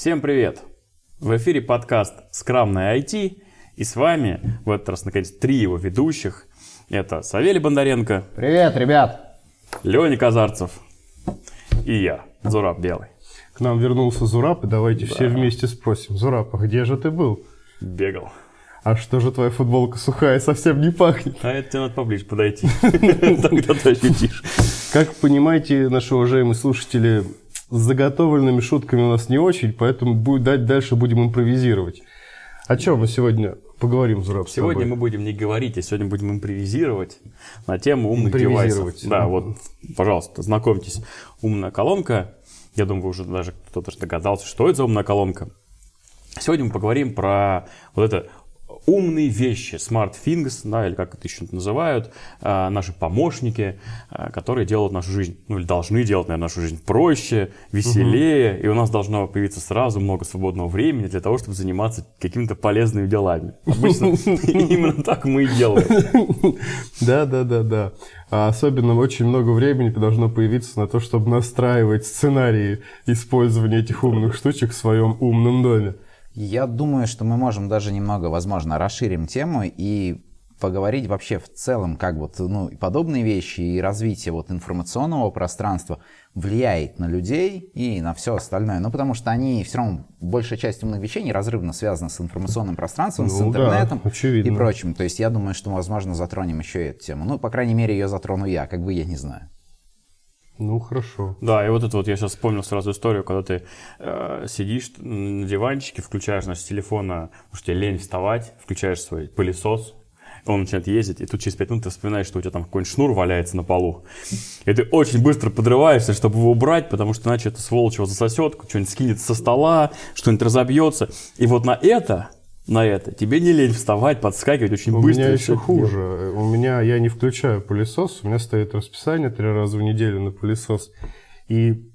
Всем привет! В эфире подкаст «Скрамное IT» и с вами в этот раз, наконец, три его ведущих. Это Савелий Бондаренко, Привет, ребят! Леня Казарцев и я, Зураб Белый. К нам вернулся Зураб, и давайте все вместе спросим. Зураб, а где же ты был? Бегал. А что же твоя футболка сухая, совсем не пахнет? А это тебе надо поближе подойти. Тогда ты ощутишь. Как понимаете, наши уважаемые слушатели, заготовленными шутками у нас не очень, поэтому будет, дальше будем импровизировать. О чем мы сегодня поговорим, Зураб, Сегодня мы будем не говорить, а сегодня будем импровизировать на тему умных девайсов. Да, вот, пожалуйста, знакомьтесь. Умная колонка. Я думаю, вы уже даже кто-то догадался, что это за умная колонка. Сегодня мы поговорим про вот это умные вещи, smart things, да, или как это еще называют, а, наши помощники, а, которые делают нашу жизнь, ну или должны делать, наверное, нашу жизнь проще, веселее, и у нас должно появиться сразу много свободного времени для того, чтобы заниматься какими-то полезными делами. Обычно именно так мы и делаем. Да, да, да, да. А особенно очень много времени должно появиться на то, чтобы настраивать сценарии использования этих умных штучек в своем умном доме. Я думаю, что мы можем даже немного, возможно, расширим тему и поговорить вообще в целом, как вот ну, подобные вещи и развитие вот информационного пространства влияет на людей и на все остальное. Ну, потому что они все равно, большая часть умных вещей неразрывно связана с информационным пространством, с Ну да, интернетом очевидно. и прочим. То есть я думаю, что, возможно, затронем еще и эту тему. Ну, по крайней мере, ее затрону я, как бы я не знаю. Ну, хорошо. Да, и вот это вот я сейчас вспомнил сразу историю, когда ты э, сидишь на диванчике, включаешь значит, с телефона, потому что тебе лень вставать, включаешь свой пылесос, он начинает ездить, и тут через 5 минут ты вспоминаешь, что у тебя там какой-нибудь шнур валяется на полу. И ты очень быстро подрываешься, чтобы его убрать, потому что иначе это сволочь его засосет, что-нибудь скинет со стола, что-нибудь разобьется. И вот на это, на это тебе не лень вставать, подскакивать очень У быстро. меня и еще это делать. хуже. У меня я не включаю пылесос, у меня стоит расписание три раза в неделю на пылесос. И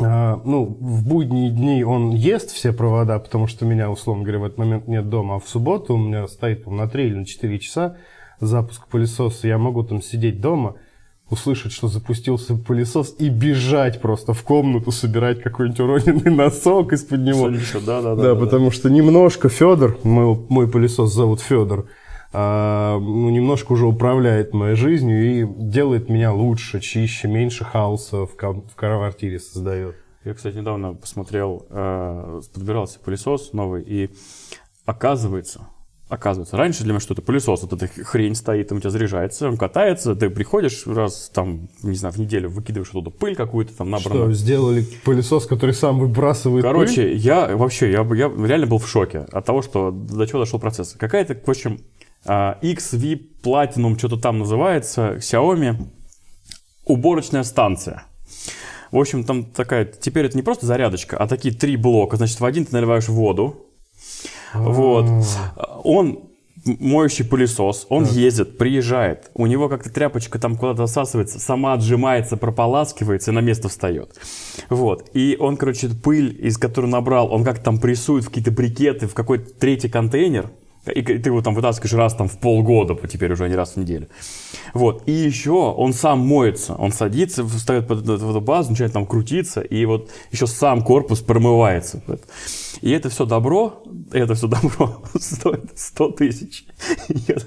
а, ну, в будние дни он ест все провода, потому что меня, условно говоря, в этот момент нет дома. А в субботу у меня стоит там, на 3 или на 4 часа запуск пылесоса. Я могу там сидеть дома, услышать, что запустился пылесос, и бежать просто в комнату, собирать какой-нибудь уроненный носок из-под него. Еще, да, да, да. Да, да, потому что немножко Федор, мой, мой пылесос зовут Федор, а, ну, немножко уже управляет моей жизнью и делает меня лучше, чище, меньше хаоса в, ка- в квартире создает. Я, кстати, недавно посмотрел, э, подбирался пылесос новый, и оказывается, оказывается, раньше для меня что-то пылесос, вот эта хрень стоит, он у тебя заряжается, он катается, ты приходишь раз, там, не знаю, в неделю выкидываешь оттуда пыль какую-то там Что, набранную. сделали пылесос, который сам выбрасывает пыль? Короче, я вообще, я, я реально был в шоке от того, что до чего дошел процесс. Какая-то, в общем, а, XV Platinum, что-то там называется, Xiaomi, уборочная станция. В общем, там такая, теперь это не просто зарядочка, а такие три блока. Значит, в один ты наливаешь воду, вот. Он моющий пылесос, он ездит, приезжает, у него как-то тряпочка там куда-то засасывается, сама отжимается, прополаскивается и на место встает. Вот. И он, короче, пыль, из которой набрал, он как-то там прессует в какие-то брикеты, в какой-то третий контейнер, и ты его там вытаскиваешь раз там в полгода, теперь уже не раз в неделю. Вот. И еще он сам моется. Он садится, встает под эту, базу, начинает там крутиться, и вот еще сам корпус промывается. И это все добро, это все добро стоит 100 тысяч.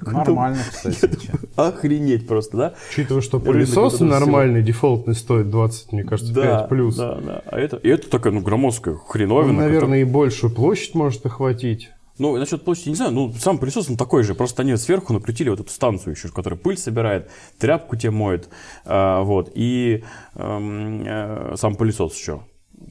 Нормально, думаю, кстати. думаю, Охренеть просто, да? Учитывая, что пылесос нормальный, дефолтный стоит 20, мне кажется, 5 плюс. Да, да. А это, и это такая, ну, громоздкая Он, хреновина. наверное, и большую площадь может охватить. Ну, насчет площади не знаю, ну, сам пылесос он такой же, просто они сверху накрутили вот эту станцию еще, которая пыль собирает, тряпку тебе моет, а, вот, и эм, э, сам пылесос еще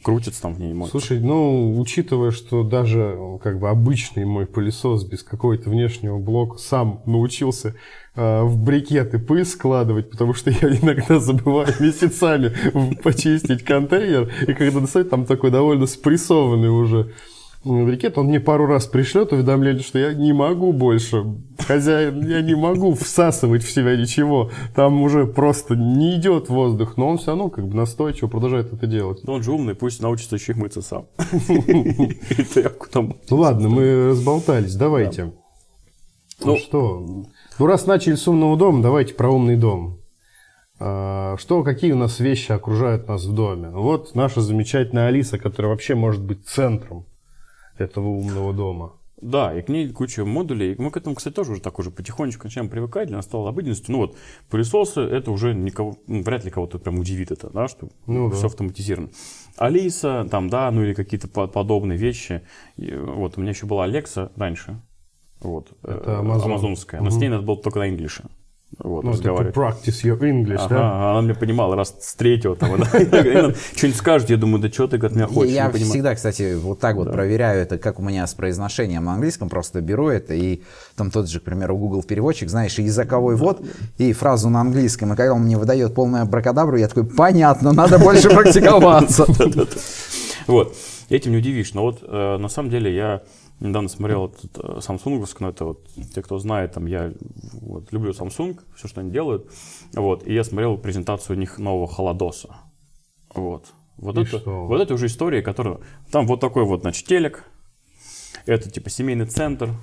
крутится там в ней моет. Слушай, ну, учитывая, что даже как бы обычный мой пылесос без какого-то внешнего блока сам научился э, в брикеты пыль складывать, потому что я иногда забываю месяцами почистить контейнер, и когда достать, там такой довольно спрессованный уже брикет, он мне пару раз пришлет уведомление, что я не могу больше, хозяин, я не могу всасывать в себя ничего, там уже просто не идет воздух, но он все равно как бы настойчиво продолжает это делать. Да он же умный, пусть научится еще и мыться сам. Ну ладно, мы разболтались, давайте. Ну, Ну, что? Ну раз начали с умного дома, давайте про умный дом. А, Что, какие у нас вещи окружают нас в доме? Вот наша замечательная Алиса, которая вообще может быть центром этого умного дома. Да, и к ней куча модулей. Мы к этому, кстати, тоже уже так уже потихонечку начинаем привыкать. Для нас стало обыденностью. Ну вот, пылесосы, это уже никого, ну, вряд ли кого-то прям удивит это, да, что Ну да. все автоматизировано. Алиса, там, да, ну или какие-то по- подобные вещи. И, вот, у меня еще была Алекса раньше. Вот, Это э, Amazon. амазонская. Но с ней надо было только на инглише. Вот, Ну, типа practice your English, Ага, да? она меня понимала раз с третьего там, что-нибудь скажет, я думаю, да что ты от меня хочешь, я всегда, кстати, вот так вот проверяю это, как у меня с произношением на английском, просто беру это и там тот же, к примеру, Google переводчик, знаешь, и языковой ввод, и фразу на английском, и когда он мне выдает полную бракадабру, я такой, понятно, надо больше практиковаться. Вот, этим не удивишь. Но вот э, на самом деле я недавно смотрел этот э, Samsung, ну это вот те, кто знает, там я вот, люблю Samsung, все, что они делают. Вот, и я смотрел презентацию у них нового холодоса. Вот. Вот И это, что? вот это уже история, которая... Там вот такой вот, значит, телек. Это типа семейный центр.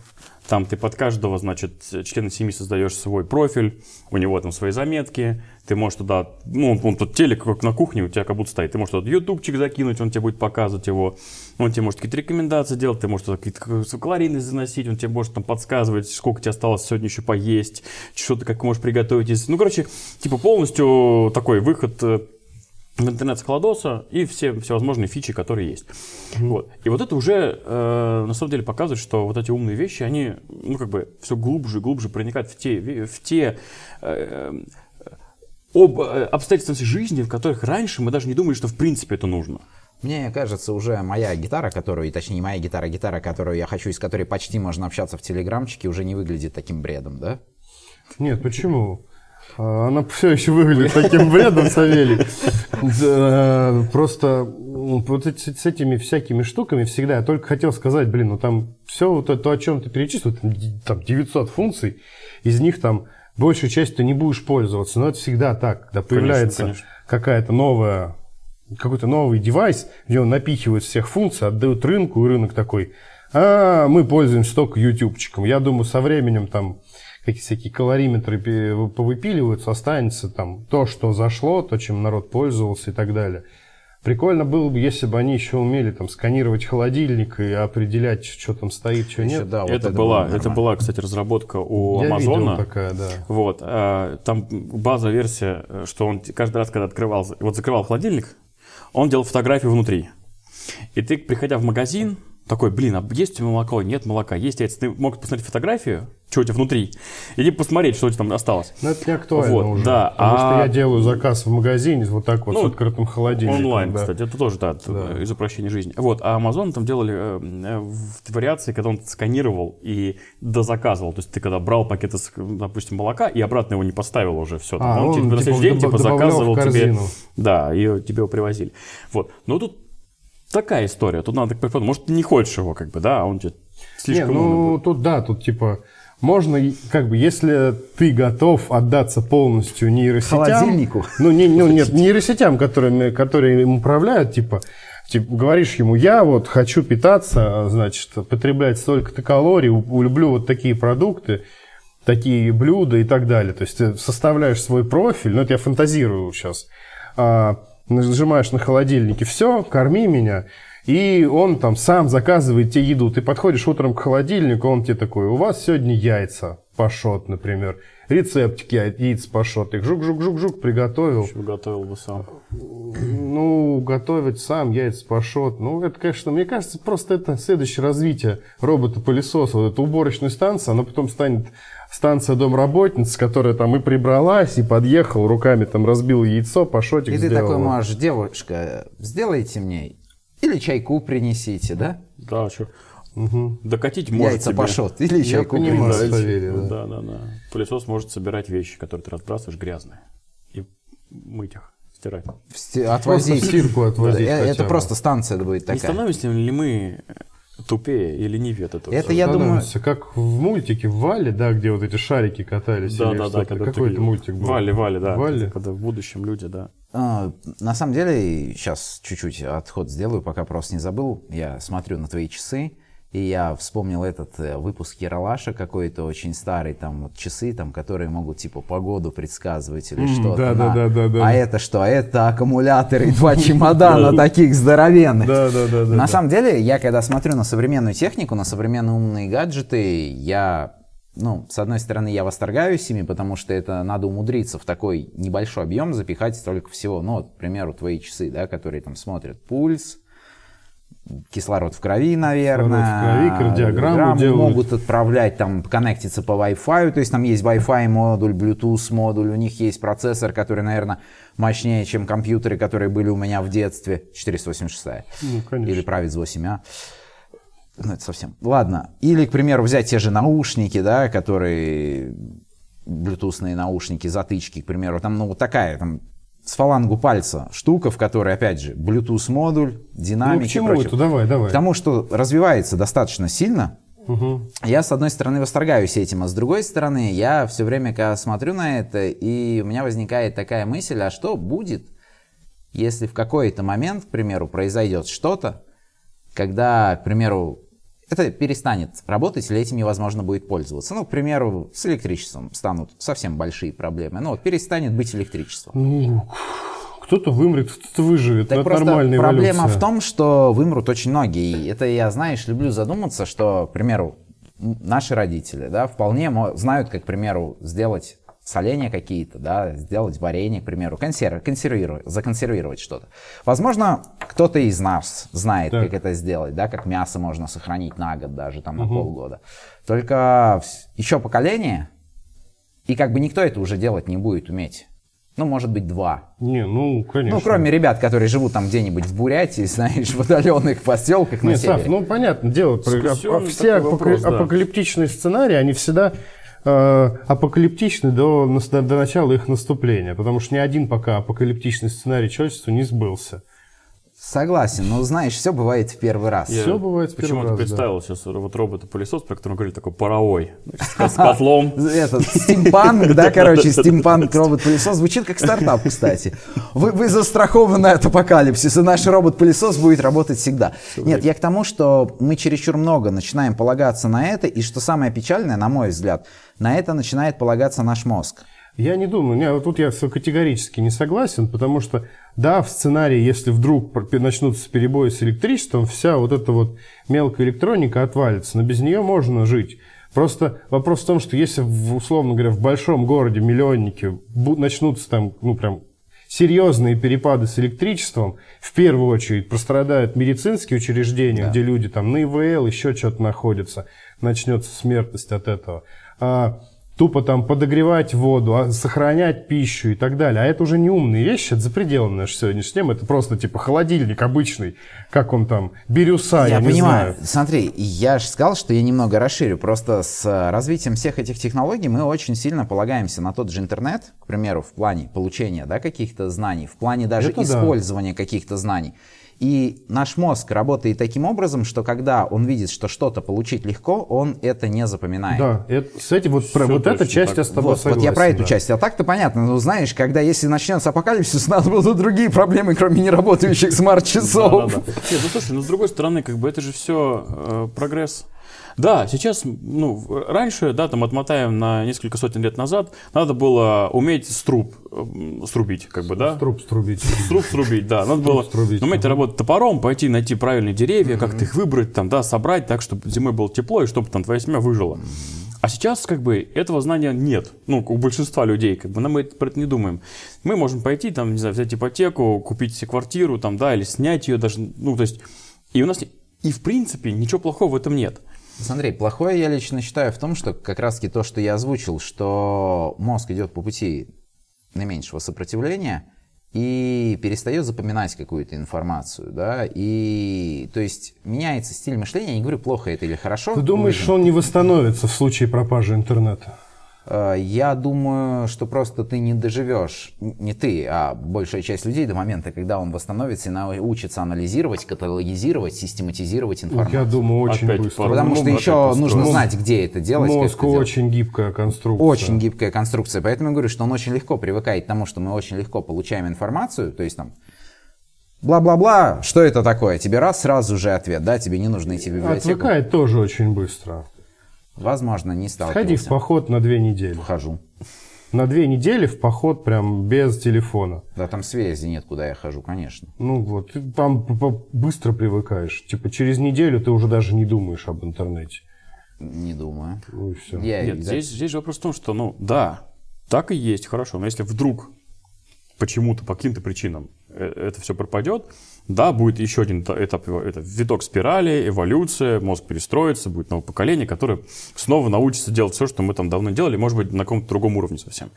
Там ты под каждого, значит, члена семьи создаешь свой профиль. У него там свои заметки. Ты можешь туда... Ну, он, он тут телек как на кухне у тебя как будто стоит. Ты можешь туда ютубчик закинуть, он тебе будет показывать его. Он тебе может какие-то рекомендации делать. Ты можешь какие-то калорийные заносить. Он тебе может там подсказывать, сколько тебе осталось сегодня еще поесть. Что ты как можешь приготовить. из- Ну, короче, типа полностью такой выход э, в интернет с холодоса и все всевозможные фичи, которые есть. Вот. И вот это уже э, на самом деле показывает, что вот эти умные вещи, они, ну, как бы все глубже и глубже проникают в те, в те э, об, э, обстоятельства жизни, в которых раньше мы даже не думали, что в принципе это нужно. Мне кажется, уже моя гитара, которую, точнее не моя гитара, а гитара, которую я хочу, и с которой почти можно общаться в телеграмчике, уже не выглядит таким бредом, да? Нет, почему? А, Она все еще выглядит таким бредом, Савелий. Просто м, вот с этими всякими штуками всегда я только хотел сказать, блин, ну там все вот это, о чем ты перечислил, там ди- там 900 функций, из них там большую часть ты не будешь пользоваться, но это всегда так, когда появляется конечно. какая-то новая какой-то новый девайс, где он напихивает всех функций, отдают рынку, и рынок такой, а мы пользуемся только ютубчиком. Я думаю, со временем там какие всякие калориметры повыпиливаются, останется там то, что зашло, то, чем народ пользовался и так далее. Прикольно было бы, если бы они еще умели там сканировать холодильник и определять, что там стоит, что нет. да, вот это, было была, это была, кстати, разработка у Я Амазона. такая, да. Вот, а, там базовая версия, что он каждый раз, когда открывал, вот закрывал холодильник, он делал фотографию внутри. И ты, приходя в магазин, такой, блин, а есть у тебя молоко? Нет молока, есть яйца. Ты мог посмотреть фотографию, что у тебя внутри, и посмотреть, что у тебя там осталось. Но это не актуально Вот, уже. да, потому а- что я делаю заказ в магазине вот так вот Ну, с открытым холодильником. Онлайн, да. кстати, это тоже, да, Да. из упрощения жизни. Вот, а Amazon там делали э, э, в вариации, когда он сканировал и дозаказывал. То есть ты когда брал пакет, из, допустим, молока и обратно его не поставил уже, все. А, он, он, тебе на типа, следующий день типа заказывал тебе. Да, и тебе его привозили. Вот. Но тут такая история. Тут надо как может, ты не хочешь его, как бы, да, а он тебе слишком Не, ну тут да, тут типа можно, как бы, если ты готов отдаться полностью нейросетям... Холодильнику? Ну, не, ну нет, нейросетям, которыми, которые им управляют, типа, типа, говоришь ему, я вот хочу питаться, значит, потреблять столько-то калорий, люблю вот такие продукты, такие блюда и так далее. То есть ты составляешь свой профиль, ну это я фантазирую сейчас, а, нажимаешь на холодильнике, все, корми меня, и он там сам заказывает тебе еду. Ты подходишь утром к холодильнику, он тебе такой, у вас сегодня яйца пашот, например, рецептик яиц пашот, их жук-жук-жук-жук приготовил. Ещё готовил бы сам. Ну, готовить сам яйца пашот. Ну, это, конечно, мне кажется, просто это следующее развитие робота-пылесоса. Вот эта уборочная станция, она потом станет станция домработницы, которая там и прибралась, и подъехала, руками там разбил яйцо, пашотик И ты сделала. такой можешь, девушка, сделайте мне или чайку принесите, да? Да, что? Докатить может Яйца тебе. пашот, или чайку принесите. Савелий, да. Да, да, да. Пылесос может собирать вещи, которые ты разбрасываешь грязные. И мыть их, стирать. В сти- Отвозить. Просто в стирку отвозить Да, э, Это просто станция будет Не такая. становимся ли мы тупее или ленивее от этого? Это я думаю- как в мультике в Вале, да, где вот эти шарики катались. Да, или да, да, когда Какой это мультик был? Вали, Вали, да. Валли? Когда в будущем люди, да. А, На самом деле, сейчас чуть-чуть отход сделаю, пока просто не забыл. Я смотрю на твои часы, И я вспомнил этот э, выпуск Яралаша какой-то очень старый, там вот часы, там, которые могут типа погоду предсказывать или М, что-то. да, на- да, да, да. А это что? Это аккумуляторы и два чемодана таких здоровенных. Да, да, да. На самом деле, я когда смотрю на современную технику, на современные умные гаджеты, я, ну, с одной стороны, я восторгаюсь ими, потому что это надо умудриться в такой небольшой объем запихать столько всего. Ну, вот, к примеру, твои часы, да, которые там смотрят пульс, кислород в крови, наверное. Кислород в крови, кардиограмму грамму делают. Могут отправлять, там, коннектиться по Wi-Fi, то есть там есть Wi-Fi модуль, Bluetooth модуль, у них есть процессор, который, наверное, мощнее, чем компьютеры, которые были у меня в детстве, 486. Ну, конечно. Или Правец 8А. Ну, это совсем. Ладно. Или, к примеру, взять те же наушники, да, которые блютусные наушники, затычки, к примеру. Там, ну, вот такая, там, с фалангу пальца штука, в которой, опять же, Bluetooth модуль, динамики Ну, к чему это? Давай, давай. К тому, что развивается достаточно сильно, Мгм. я, с одной стороны, восторгаюсь этим, а с другой стороны, я все время, когда смотрю на это, и у меня возникает такая мысль, а что будет, если в какой-то момент, к примеру, произойдет что-то, когда, к примеру, это перестанет работать или этим невозможно будет пользоваться. Ну, к примеру, с электричеством станут совсем большие проблемы. Ну, вот перестанет быть электричество. Ну, кто-то вымрет, кто-то выживет. Так это просто нормальная проблема эволюция. в том, что вымрут очень многие. И это я, знаешь, люблю задуматься, что, к примеру, наши родители, да, вполне знают, как, к примеру, сделать соленья какие-то, да, сделать варенье, к примеру, консерв, консервировать, законсервировать что-то. Возможно, кто-то из нас знает, Так. как это сделать, да, как мясо можно сохранить на год даже, там, на полгода. Только еще поколение, и как бы никто это уже делать не будет уметь. Ну, может быть, два. Не, ну, конечно. Ну, кроме ребят, которые живут там где-нибудь в Бурятии, знаешь, в отдаленных поселках на Не, севере. Сав, ну понятно дело, про- а- а все такой вопрос, апока- да. апокалиптичные сценарии, они всегда апокалиптичны до, до начала их наступления, потому что ни один пока апокалиптичный сценарий человечества не сбылся. Согласен, но знаешь, все бывает в первый раз. Я- Всё бывает в первый Почему-то раз, да. представил сейчас вот робота-пылесос, про который мы говорили, такой паровой, с котлом. Этот стимпанк, да, короче, стимпанк робот-пылесос звучит как стартап, кстати. Вы, вы застрахованы от апокалипсиса, наш робот-пылесос будет работать всегда. Нет, я к тому, что мы чересчур много начинаем полагаться на это, и что самое печальное, на мой взгляд, на это начинает полагаться наш мозг. Я не думаю, вот тут я категорически не согласен, потому что, да, в сценарии, если вдруг начнутся перебои с электричеством, вся вот эта вот мелкая электроника отвалится, но без нее можно жить. Просто вопрос в том, что если, условно говоря, в большом городе миллионники бу- начнутся там, ну, прям серьезные перепады с электричеством, в первую очередь пострадают медицинские учреждения, где люди там на ИВЛ, еще что-то находятся, начнется смертность от этого. А, тупо там подогревать воду, а сохранять пищу и так далее. А это уже не умные вещи, это за пределами нашей сегодняшней темы. Это просто типа холодильник обычный, как он там, бирюса, я, Я не понимаю. знаю. Смотри, я же сказал, что я немного расширю. Просто с э, развитием всех этих технологий мы очень сильно полагаемся на тот же интернет, к примеру, в плане получения да, каких-то знаний, в плане даже Это да. использования каких-то знаний. И наш мозг работает таким образом, что когда он видит, что что-то получить легко, он это не запоминает. Да, это, с этим вот, про, вот эта часть так. я с тобой Вот, согласен. вот я про эту да. часть. А так-то понятно. Ну, знаешь, когда если начнется апокалипсис, у нас будут другие проблемы, кроме неработающих смарт-часов. Да-да-да. Нет, ну слушай, ну с другой стороны, как бы это же все прогресс. Да, сейчас, ну, раньше, да, там отмотаем на несколько сотен лет назад, надо было уметь струб м, срубить, как бы, да? Струп струбить. Сруб срубить, да. Надо было срубить, уметь ага. работать топором, пойти найти правильные деревья, как-то их выбрать, там, да, собрать так, чтобы зимой было тепло, и чтобы там твоя семья выжила. А сейчас, как бы, этого знания нет. Ну, у большинства людей, как бы, мы про это не думаем. Мы можем пойти, там, не знаю, взять ипотеку, купить себе квартиру, там, да, или снять ее даже, ну, то есть, и у нас, и в принципе, ничего плохого в этом нет. Смотри, плохое я лично считаю в том, что как раз-таки то, что я озвучил, что мозг идет по пути наименьшего сопротивления и перестает запоминать какую-то информацию, да, и то есть меняется стиль мышления, я не говорю, плохо это или хорошо. Ты думаешь, что он не восстановится в случае пропажи интернета? Э, Я думаю, что просто ты не доживешь, не ты, а большая часть людей до момента, когда он восстановится и научится анализировать, каталогизировать, систематизировать информацию. Я думаю, очень Опять быстро. Потому что еще нужно Мозг- знать, где это делать. Мозг это делать. очень гибкая конструкция. Очень гибкая конструкция. Поэтому я говорю, что он очень легко привыкает к тому, что мы очень легко получаем информацию. То есть там бла-бла-бла, что это такое? Тебе раз, сразу же ответ, да, тебе не нужно идти в библиотеку. Отвыкает тоже очень быстро. Возможно, не сталкивался. Сходи в поход на две недели. Хожу. На две недели в поход прям без телефона. Да, там связи нет, куда я хожу, конечно. Ну вот, ты там быстро привыкаешь. Типа через неделю ты уже даже не думаешь об интернете. Не думаю. Ну и все. Я, Нет, да, здесь, здесь же вопрос в том, что, ну, да, так и есть, хорошо, но если вдруг почему-то, по каким-то причинам э, это все пропадет, да, будет еще один та- этап, это виток спирали, эволюция, мозг перестроится, будет новое поколение, которое снова научится делать все, что мы там давно делали, может быть, на каком-то другом уровне совсем.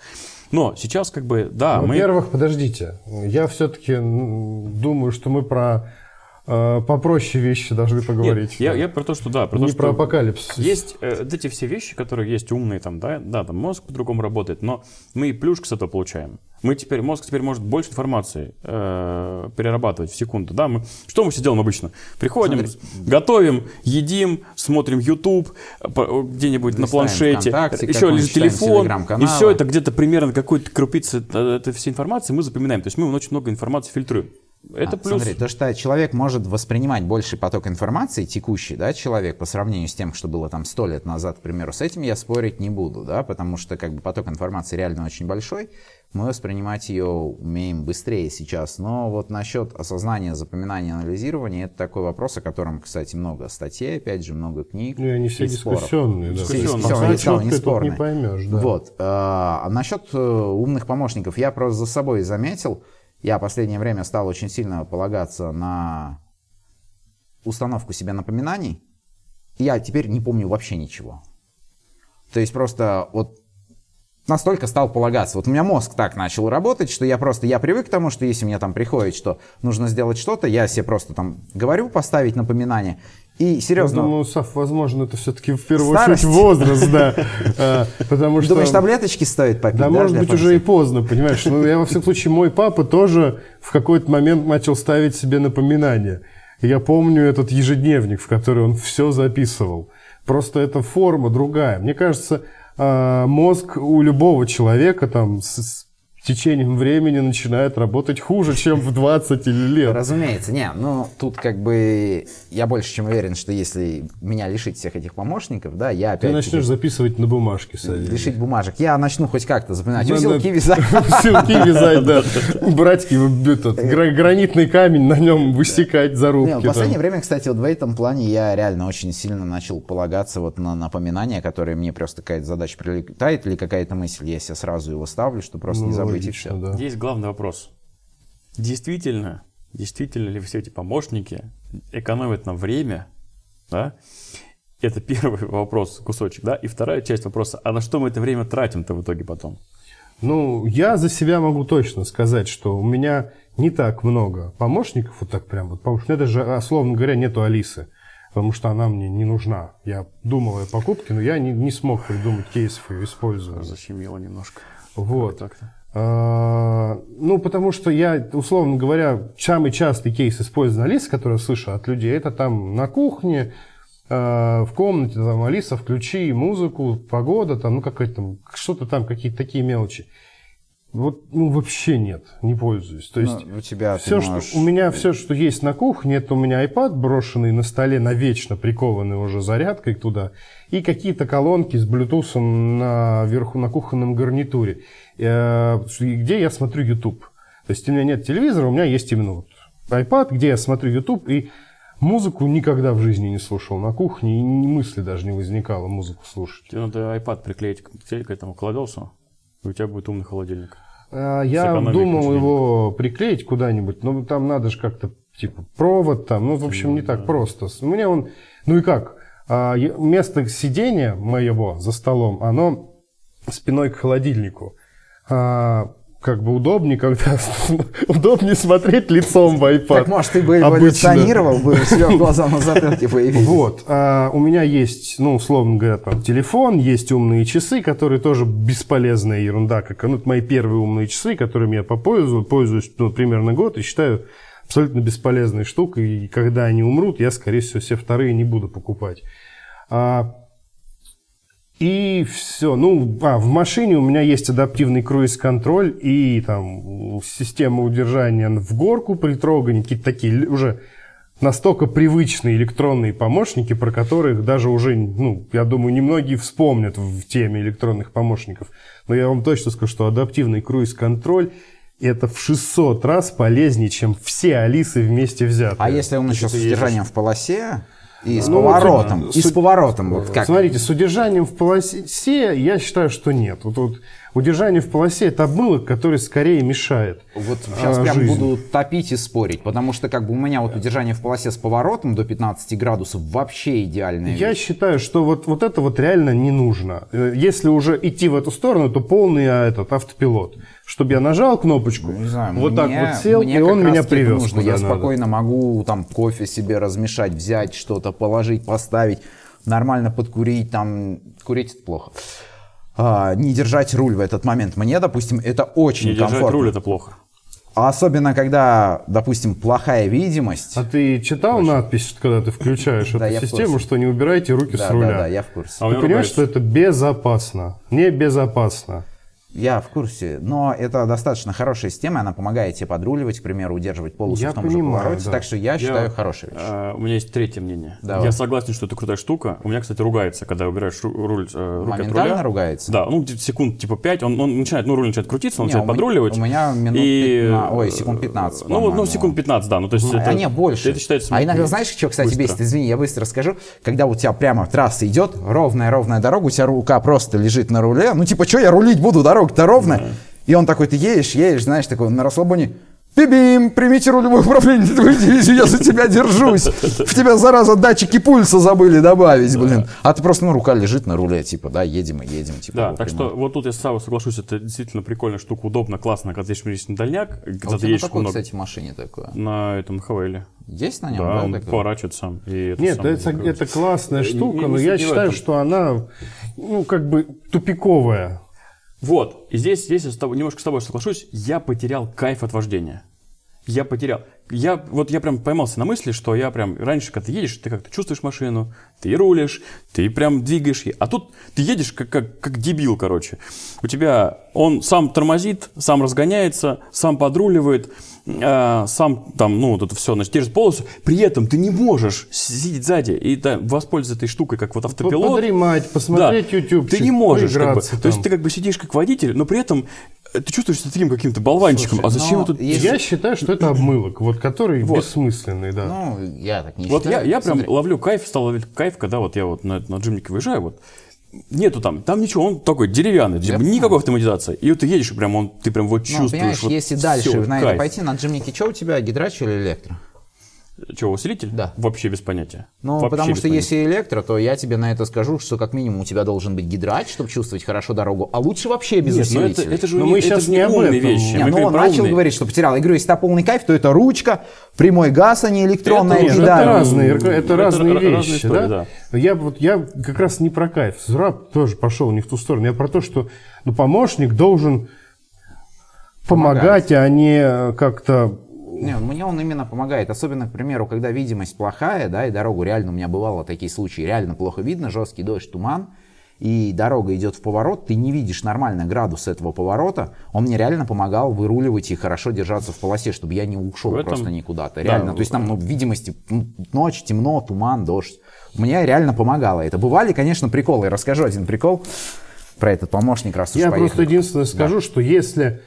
Но сейчас как бы, да, мы... Во-первых, подождите. Я все-таки думаю, что мы про попроще вещи должны Нет, поговорить. я, я про то, что да, про то, Не что про апокалипсис. Есть э, вот эти все вещи, которые есть умные, там, да, да, там мозг по-другому работает, но мы и плюшку с этого получаем. Мы теперь, мозг теперь может больше информации э, перерабатывать в секунду, да, мы, что мы все делаем обычно? Приходим, готовим, едим, смотрим YouTube, где-нибудь на планшете, ВКонтакте, еще лежит телефон, и все это где-то примерно какой-то крупицы э, этой всей информации мы запоминаем, то есть мы очень много информации фильтруем. Это А, плюс. Смотри, то, что человек может воспринимать больший поток информации, текущий, да, человек, по сравнению с тем, что было там сто лет назад, к примеру, с этим я спорить не буду, да, потому что как бы поток информации реально очень большой, мы воспринимать ее умеем быстрее сейчас. Но вот насчет осознания, запоминания, анализирования, это такой вопрос, о котором, кстати, много статей, опять же, много книг. Ну, и они все и споров. дискуссионные. Да. Дискуссионные. Пока я сказал, не спорные. не поймешь. Да. Вот. А насчет э, умных помощников, я просто за собой заметил, я в последнее время стал очень сильно полагаться на установку себе напоминаний, и я теперь не помню вообще ничего. То есть просто вот настолько стал полагаться. Вот у меня мозг так начал работать, что я просто, я привык к тому, что если мне там приходит, что нужно сделать что-то, я себе просто там говорю поставить напоминание, и Я серьезно, думаю, Сав, возможно, это все-таки в первую Старость. очередь возраст, да. А, Потому что... думаешь, таблеточки стоит попить? Да, может быть, уже и поздно, понимаешь? Ну, я, во всяком случае, мой папа тоже в какой-то момент начал ставить себе напоминания. Я помню этот ежедневник, в который он все записывал. Просто эта форма другая. Мне кажется, а, мозг у любого человека там с течением времени начинает работать хуже, чем в 20 или лет. Разумеется, не, ну тут как бы я больше чем уверен, что если меня лишить всех этих помощников, да, я Ты опять начнешь записывать на бумажке, Савелий. лишить бумажек, я начну хоть как-то запоминать, Надо- узелки вязать. Ссылки вязать, да. Брать этот, гра- гранитный камень, на нем высекать зарубки. в последнее время, кстати, вот в этом плане я реально очень сильно начал полагаться вот на напоминания, которые мне просто какая-то задача прилетает или какая-то мысль, я себе сразу его ставлю, что просто не Ну, забыть и логично, все. да. Есть главный вопрос. Действительно, действительно ли все эти помощники экономят нам время, да? Это первый вопрос, кусочек, да? И вторая часть вопроса, а на что мы это время тратим-то в итоге потом? Ну, я за себя могу точно сказать, что у меня не так много помощников, вот так прям, вот, потому что у меня даже, условно говоря, нету Алисы, потому что она мне не нужна. Я думал о покупке, но я не, не смог придумать кейсов ее использования. Защемило немножко. Вот. Так-то. А, Ну, потому что я, условно говоря, самый частый кейс использования Алисы, который я слышу от людей, это там на кухне, а, в комнате, там, Алиса, включи музыку, погода, там, ну, какая-то там, что-то там, какие-то такие мелочи. Вот, ну, вообще нет, не пользуюсь. То есть, Ну, у тебя все, можешь- что, у меня все, что есть на кухне, это у меня iPad брошенный на столе, навечно прикованный уже зарядкой туда, и какие-то колонки с Bluetooth наверху на кухонном гарнитуре, э, где я смотрю YouTube. То есть у меня нет телевизора, у меня есть именно вот iPad, где я смотрю YouTube, и музыку никогда в жизни не слушал на кухне, и ни мысли даже не возникало музыку слушать. Тебе надо iPad приклеить к, к этому кладелсу, и у тебя будет умный холодильник. А, Я Сэкономить думал его приклеить куда-нибудь, но там надо же как-то, типа, провод там, ну, в общем, не так просто. У меня он, ну и как, а, место сидения моего за столом, оно спиной к холодильнику. А, как бы удобнее, когда удобнее смотреть лицом в iPad. Так, может, ты бы Обычно. эволюционировал, бы у тебя глаза на затылке появились. Вот. а у меня есть, ну, условно говоря, там телефон, есть умные часы, которые тоже бесполезная ерунда. Как, ну, это мои первые умные часы, которыми я попользовал, пользуюсь ну, примерно год и считаю абсолютно бесполезной штукой. И когда они умрут, я, скорее всего, все вторые не буду покупать. А, и все. Ну, а, в машине у меня есть адаптивный круиз-контроль и там система удержания в горку при трогании, какие-то такие уже настолько привычные электронные помощники, про которых даже уже, ну, я думаю, немногие вспомнят в теме электронных помощников. Но я вам точно скажу, что адаптивный круиз-контроль это в 600 раз полезнее, чем все Алисы вместе взятые. А если он еще с удержанием в полосе и с Ну, поворотом, вот, и с су- поворотом, вот как? Смотрите, с удержанием в полосе я считаю, что нет. Вот, вот удержание в полосе это обмылок, который скорее мешает. Вот сейчас а, прям жизни. буду топить и спорить, потому что как бы у меня вот удержание в полосе с поворотом до 15 градусов вообще идеальная Я считаю, что вот, вот это вот реально не нужно. Э, Если уже идти в эту сторону, то полный а, этот автопилот. Чтобы я нажал кнопочку, Не знаю, вот так мне- вот сел, и он меня привез. нужно. Я надо. спокойно могу там кофе себе размешать, взять что-то, положить, поставить, нормально подкурить, там курить это плохо. А, не держать руль в этот момент. Мне, допустим, это очень Не держать комфортно. руль это плохо. А особенно, когда, допустим, плохая видимость. А ты читал надпись, когда ты включаешь Да, эту систему, что не убирайте руки да, с руля? да, да, я в курсе. А Ты понимаешь, ругается. что это безопасно? Небезопасно. Я в курсе, но это достаточно хорошая система, она помогает тебе подруливать, к примеру, удерживать полосу Я в том же понимаю, повороте, да. так что я считаю хорошей вещью. э, у меня есть третье мнение. Давай. Я согласен, что это крутая штука. У меня, кстати, ругается, когда убираешь ру- руль, э, руки от Моментально руля. ругается? Да, ну где-то секунд типа 5, он, он начинает, ну руль начинает крутиться, он Не, начинает у подруливать. у меня минут и, 15, ой, секунд 15, Ну, вот, ну, секунд 15, да. Ну, то есть А, это, не, больше. Это считается а иногда знаешь, что, кстати, быстро. бесит? Извини, я быстро скажу. Когда у тебя прямо трасса идет, ровная-ровная дорога, у тебя рука просто лежит на руле. Ну, типа, что я рулить буду, дорога-то ровная. И он такой, ты едешь, едешь, знаешь, такой на расслабоне. Бибим, примите рулевое управление твою дивизию, я за тебя держусь. В тебя, зараза, датчики пульса забыли добавить, блин. А ты просто, ну, рука лежит на руле, типа, да, едем и едем. Типа, Да, так прямо. что вот тут я с тобой соглашусь, это действительно прикольная штука, удобно, классно, когда ты едешь на дальняк, А когда у ты тебя на едешь какой, много. кстати, машине такое? На этом Хавейле. Есть на нем, Да, да, он такое? поворачивает сам. И это Нет, сам это, это классная Не- штука, не но я считаю, что она, ну, как бы тупиковая. Вот, и здесь, здесь я с тобой, немножко с тобой соглашусь, я потерял кайф от вождения. Я потерял. Я, вот я прям поймался на мысли, что я прям раньше, когда ты едешь, ты как-то чувствуешь машину, ты рулишь, ты прям двигаешь. ей. А тут ты едешь как, как, как дебил, короче. У тебя он сам тормозит, сам разгоняется, сам подруливает, э, сам там, ну, вот это все, значит, держит полосу. При этом ты не можешь сидеть сзади и да, воспользоваться этой штукой, как вот автопилот. Подремать, посмотреть YouTube. Ты не можешь, как бы. То есть ты как бы сидишь как водитель, но при этом э, ты чувствуешь себя таким каким-то болванчиком. а зачем тут... если- Я считаю, что это обмылок, вот который Вот. бессмысленный, да. Ну, я так не Вот я, считаю. я прям Смотри. ловлю кайф, стал ловить кайф, когда вот я вот на, на джимнике выезжаю, вот нету там, там ничего, он такой деревянный, понимаю. никакой автоматизации. И вот ты едешь, и прям он, ты прям вот Ну, чувствуешь. понимаешь, вот если дальше вот на это кайф. пойти, на джимнике, что у тебя, гидрач или электро? Чего, усилитель? Да. Вообще без понятия. Ну, Вообще потому что понятия. если электро, то я тебе на это скажу, что как минимум у тебя должен быть гидрач, чтобы чувствовать хорошо дорогу, а лучше вообще без Нет, ну это, усилителя. это же Но не, мы это же не об этом. вещи. Не, Мы ну говорим он начал умные. говорить, что потерял. Я говорю, если тебя полный кайф, то это ручка, прямой газ, а не электронная Это Нет, уже это педаль. разные, это, это разные ра- разные вещи, истории, да? да. Я вот я как раз не про кайф. Зраб тоже пошел не в ту сторону. Я про то, что ну, помощник должен помогать, а не как-то Не, мне он именно помогает. Особенно, к примеру, когда видимость плохая, да, и дорогу реально, у меня бывало такие случаи, реально плохо видно, жесткий дождь, туман, и дорога идет в поворот, ты не видишь нормально градус этого поворота, он мне реально помогал выруливать и хорошо держаться в полосе, чтобы я не ушел В этом- просто никуда-то. Да, Реально, то есть там ну, видимости, ну, ночь, темно, туман, дождь. Мне реально помогало это. Бывали, конечно, приколы. Я расскажу один прикол про этот помощник, раз уж Я поехали. просто единственное скажу, что если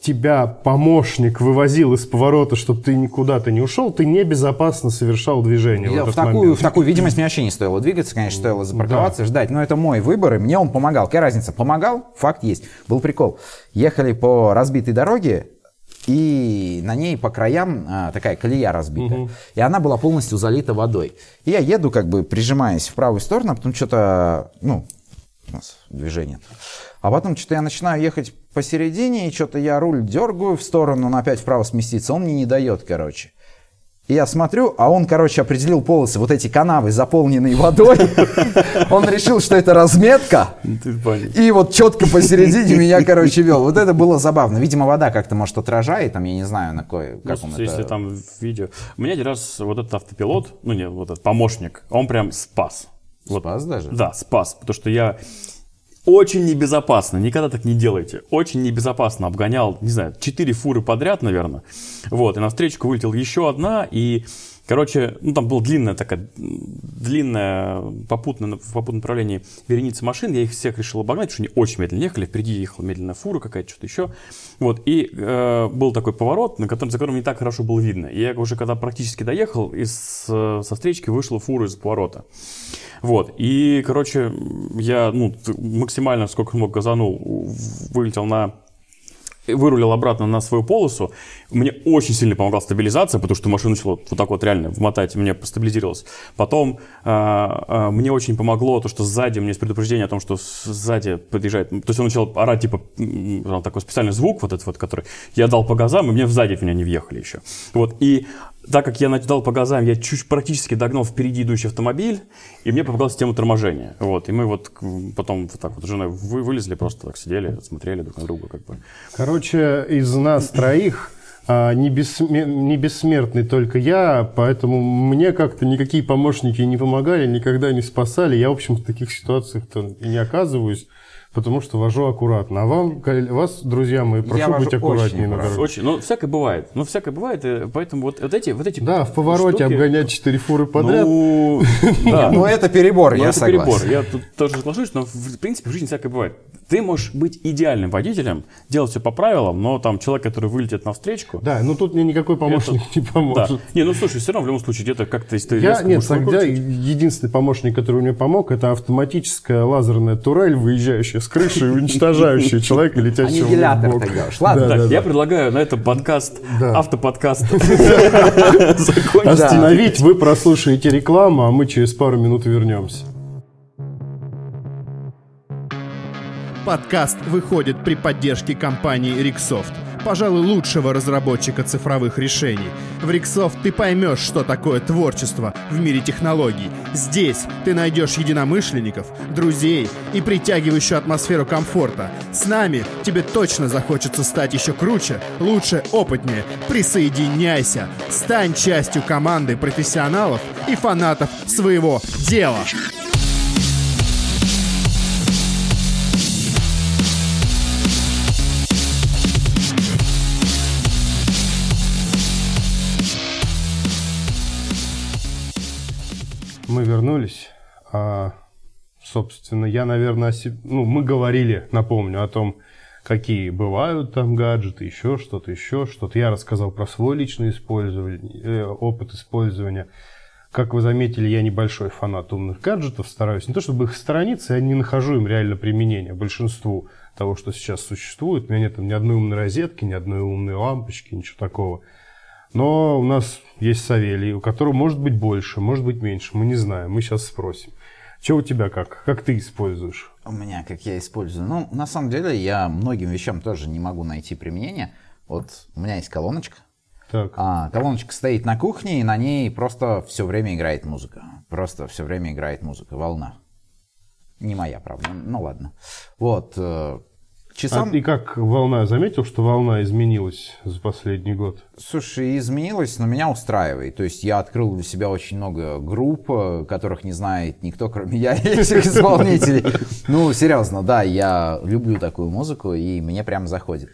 тебя помощник вывозил из поворота, чтобы ты никуда-то не ушел, ты небезопасно совершал движение в Я этот в, такую, момент. в такую видимость мне вообще не стоило двигаться, конечно, стоило запарковаться, ждать. Но это мой выбор, и мне он помогал. Какая разница? Помогал? Факт есть. Был прикол. Ехали по разбитой дороге, и на ней по краям а, такая колея разбитая. И она была полностью залита водой. И я еду, как бы прижимаясь в правую сторону, а потом что-то, ну, у нас движение. А потом что-то я начинаю ехать посередине, и что-то я руль дергаю в сторону, но опять вправо сместиться. Он мне не дает, короче. И я смотрю, а он, короче, определил полосы, вот эти канавы, заполненные водой. Он решил, что это разметка. И вот четко посередине меня, короче, вел. Вот это было забавно. Видимо, вода как-то, может, отражает, там, я не знаю, на как Ну, он если там видео. У меня один раз вот этот автопилот, ну не, вот этот помощник, он прям спас. Спас даже? Да, спас. Потому что я очень небезопасно, никогда так не делайте. Очень небезопасно обгонял, не знаю, 4 фуры подряд, наверное. Вот, и на встречку вылетела еще одна, и Короче, ну там была длинная такая, длинная попутная, в попутном направлении вереница машин. Я их всех решил обогнать, потому что они очень медленно ехали. Впереди ехала медленная фура какая-то, что-то еще. Вот, и э, был такой поворот, на котором, за которым не так хорошо было видно. И я уже когда практически доехал, из, со встречки вышла фура из поворота. Вот, и, короче, я ну, максимально сколько мог газанул, вылетел на вырулил обратно на свою полосу. Мне очень сильно помогла стабилизация, потому что машина начала вот так вот реально вмотать, мне постабилизировалось. Потом э, э, мне очень помогло то, что сзади у меня есть предупреждение о том, что сзади подъезжает. То есть он начал орать, типа, такой специальный звук вот этот вот, который я дал по газам, и мне сзади в меня не въехали еще. Вот, и так как я дал по газам, я чуть практически догнал впереди идущий автомобиль, и мне попала система торможения. Вот, и мы вот потом вот так вот с женой вы, вылезли, просто так сидели, смотрели друг на друга. Как бы. Короче, из нас троих а, не, бессмер... не бессмертный только я, поэтому мне как-то никакие помощники не помогали, никогда не спасали. Я, в общем, в таких ситуациях-то не оказываюсь потому что вожу аккуратно. А вам, вас, друзья мои, прошу Я быть аккуратнее на дороге. Очень, ну, всякое бывает. Ну, всякое бывает, поэтому вот, вот эти, вот эти Да, в повороте штуки, обгонять 4 фуры подряд. Ну, да. ну это перебор, ну, я согласен. перебор. Я тут тоже соглашусь, но в принципе в жизни всякое бывает. Ты можешь быть идеальным водителем, делать все по правилам, но там человек, который вылетит на встречку... Да, ну тут мне никакой помощник это... не поможет. Да. Не, ну слушай, все равно в любом случае где-то как-то... Если я, нет, тогда единственный помощник, который мне помог, это автоматическая лазерная турель, выезжающая с крыши и уничтожающая человека, летящего Аннигилятор в бок. ты делаешь. Ладно. Так, я предлагаю на этом подкаст, автоподкаст Остановить, вы прослушаете рекламу, а мы через пару минут вернемся. Подкаст выходит при поддержке компании Rixsoft, пожалуй, лучшего разработчика цифровых решений. В Rixsoft ты поймешь, что такое творчество в мире технологий. Здесь ты найдешь единомышленников, друзей и притягивающую атмосферу комфорта. С нами тебе точно захочется стать еще круче, лучше, опытнее. Присоединяйся, стань частью команды профессионалов и фанатов своего дела. Вернулись. А, собственно, я, наверное, о себе... ну, мы говорили, напомню, о том, какие бывают там гаджеты, еще что-то, еще что-то. Я рассказал про свой личный использование, э, опыт использования. Как вы заметили, я небольшой фанат умных гаджетов, стараюсь не то чтобы их сторониться, я не нахожу им реально применения большинству того, что сейчас существует. У меня нет там ни одной умной розетки, ни одной умной лампочки, ничего такого. Но у нас есть Савелий, у которого может быть больше, может быть меньше. Мы не знаем, мы сейчас спросим. Что у тебя как? Как ты используешь? У меня, как я использую? Ну, на самом деле, я многим вещам тоже не могу найти применение. Вот у меня есть колоночка. Так. А, колоночка стоит на кухне, и на ней просто все время играет музыка. Просто все время играет музыка, волна. Не моя, правда. Ну ладно. Вот. Часам... А и как волна? Заметил, что волна изменилась за последний год? Слушай, изменилась, но меня устраивает. То есть я открыл для себя очень много групп, э, которых не знает никто, кроме я и всех исполнителей. Ну, серьезно, да, я люблю такую музыку, и мне прям заходит.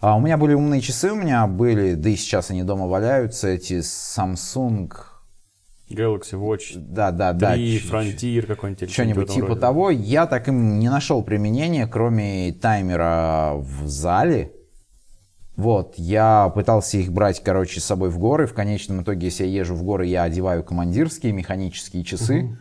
А у меня были умные часы, у меня были, да и сейчас они дома валяются, эти Samsung Galaxy Watch да, да, 3, да, Frontier какой-нибудь. Что-нибудь типа роде. того. Я так им не нашел применения, кроме таймера в зале. Вот, я пытался их брать, короче, с собой в горы. В конечном итоге, если я езжу в горы, я одеваю командирские механические часы. Угу.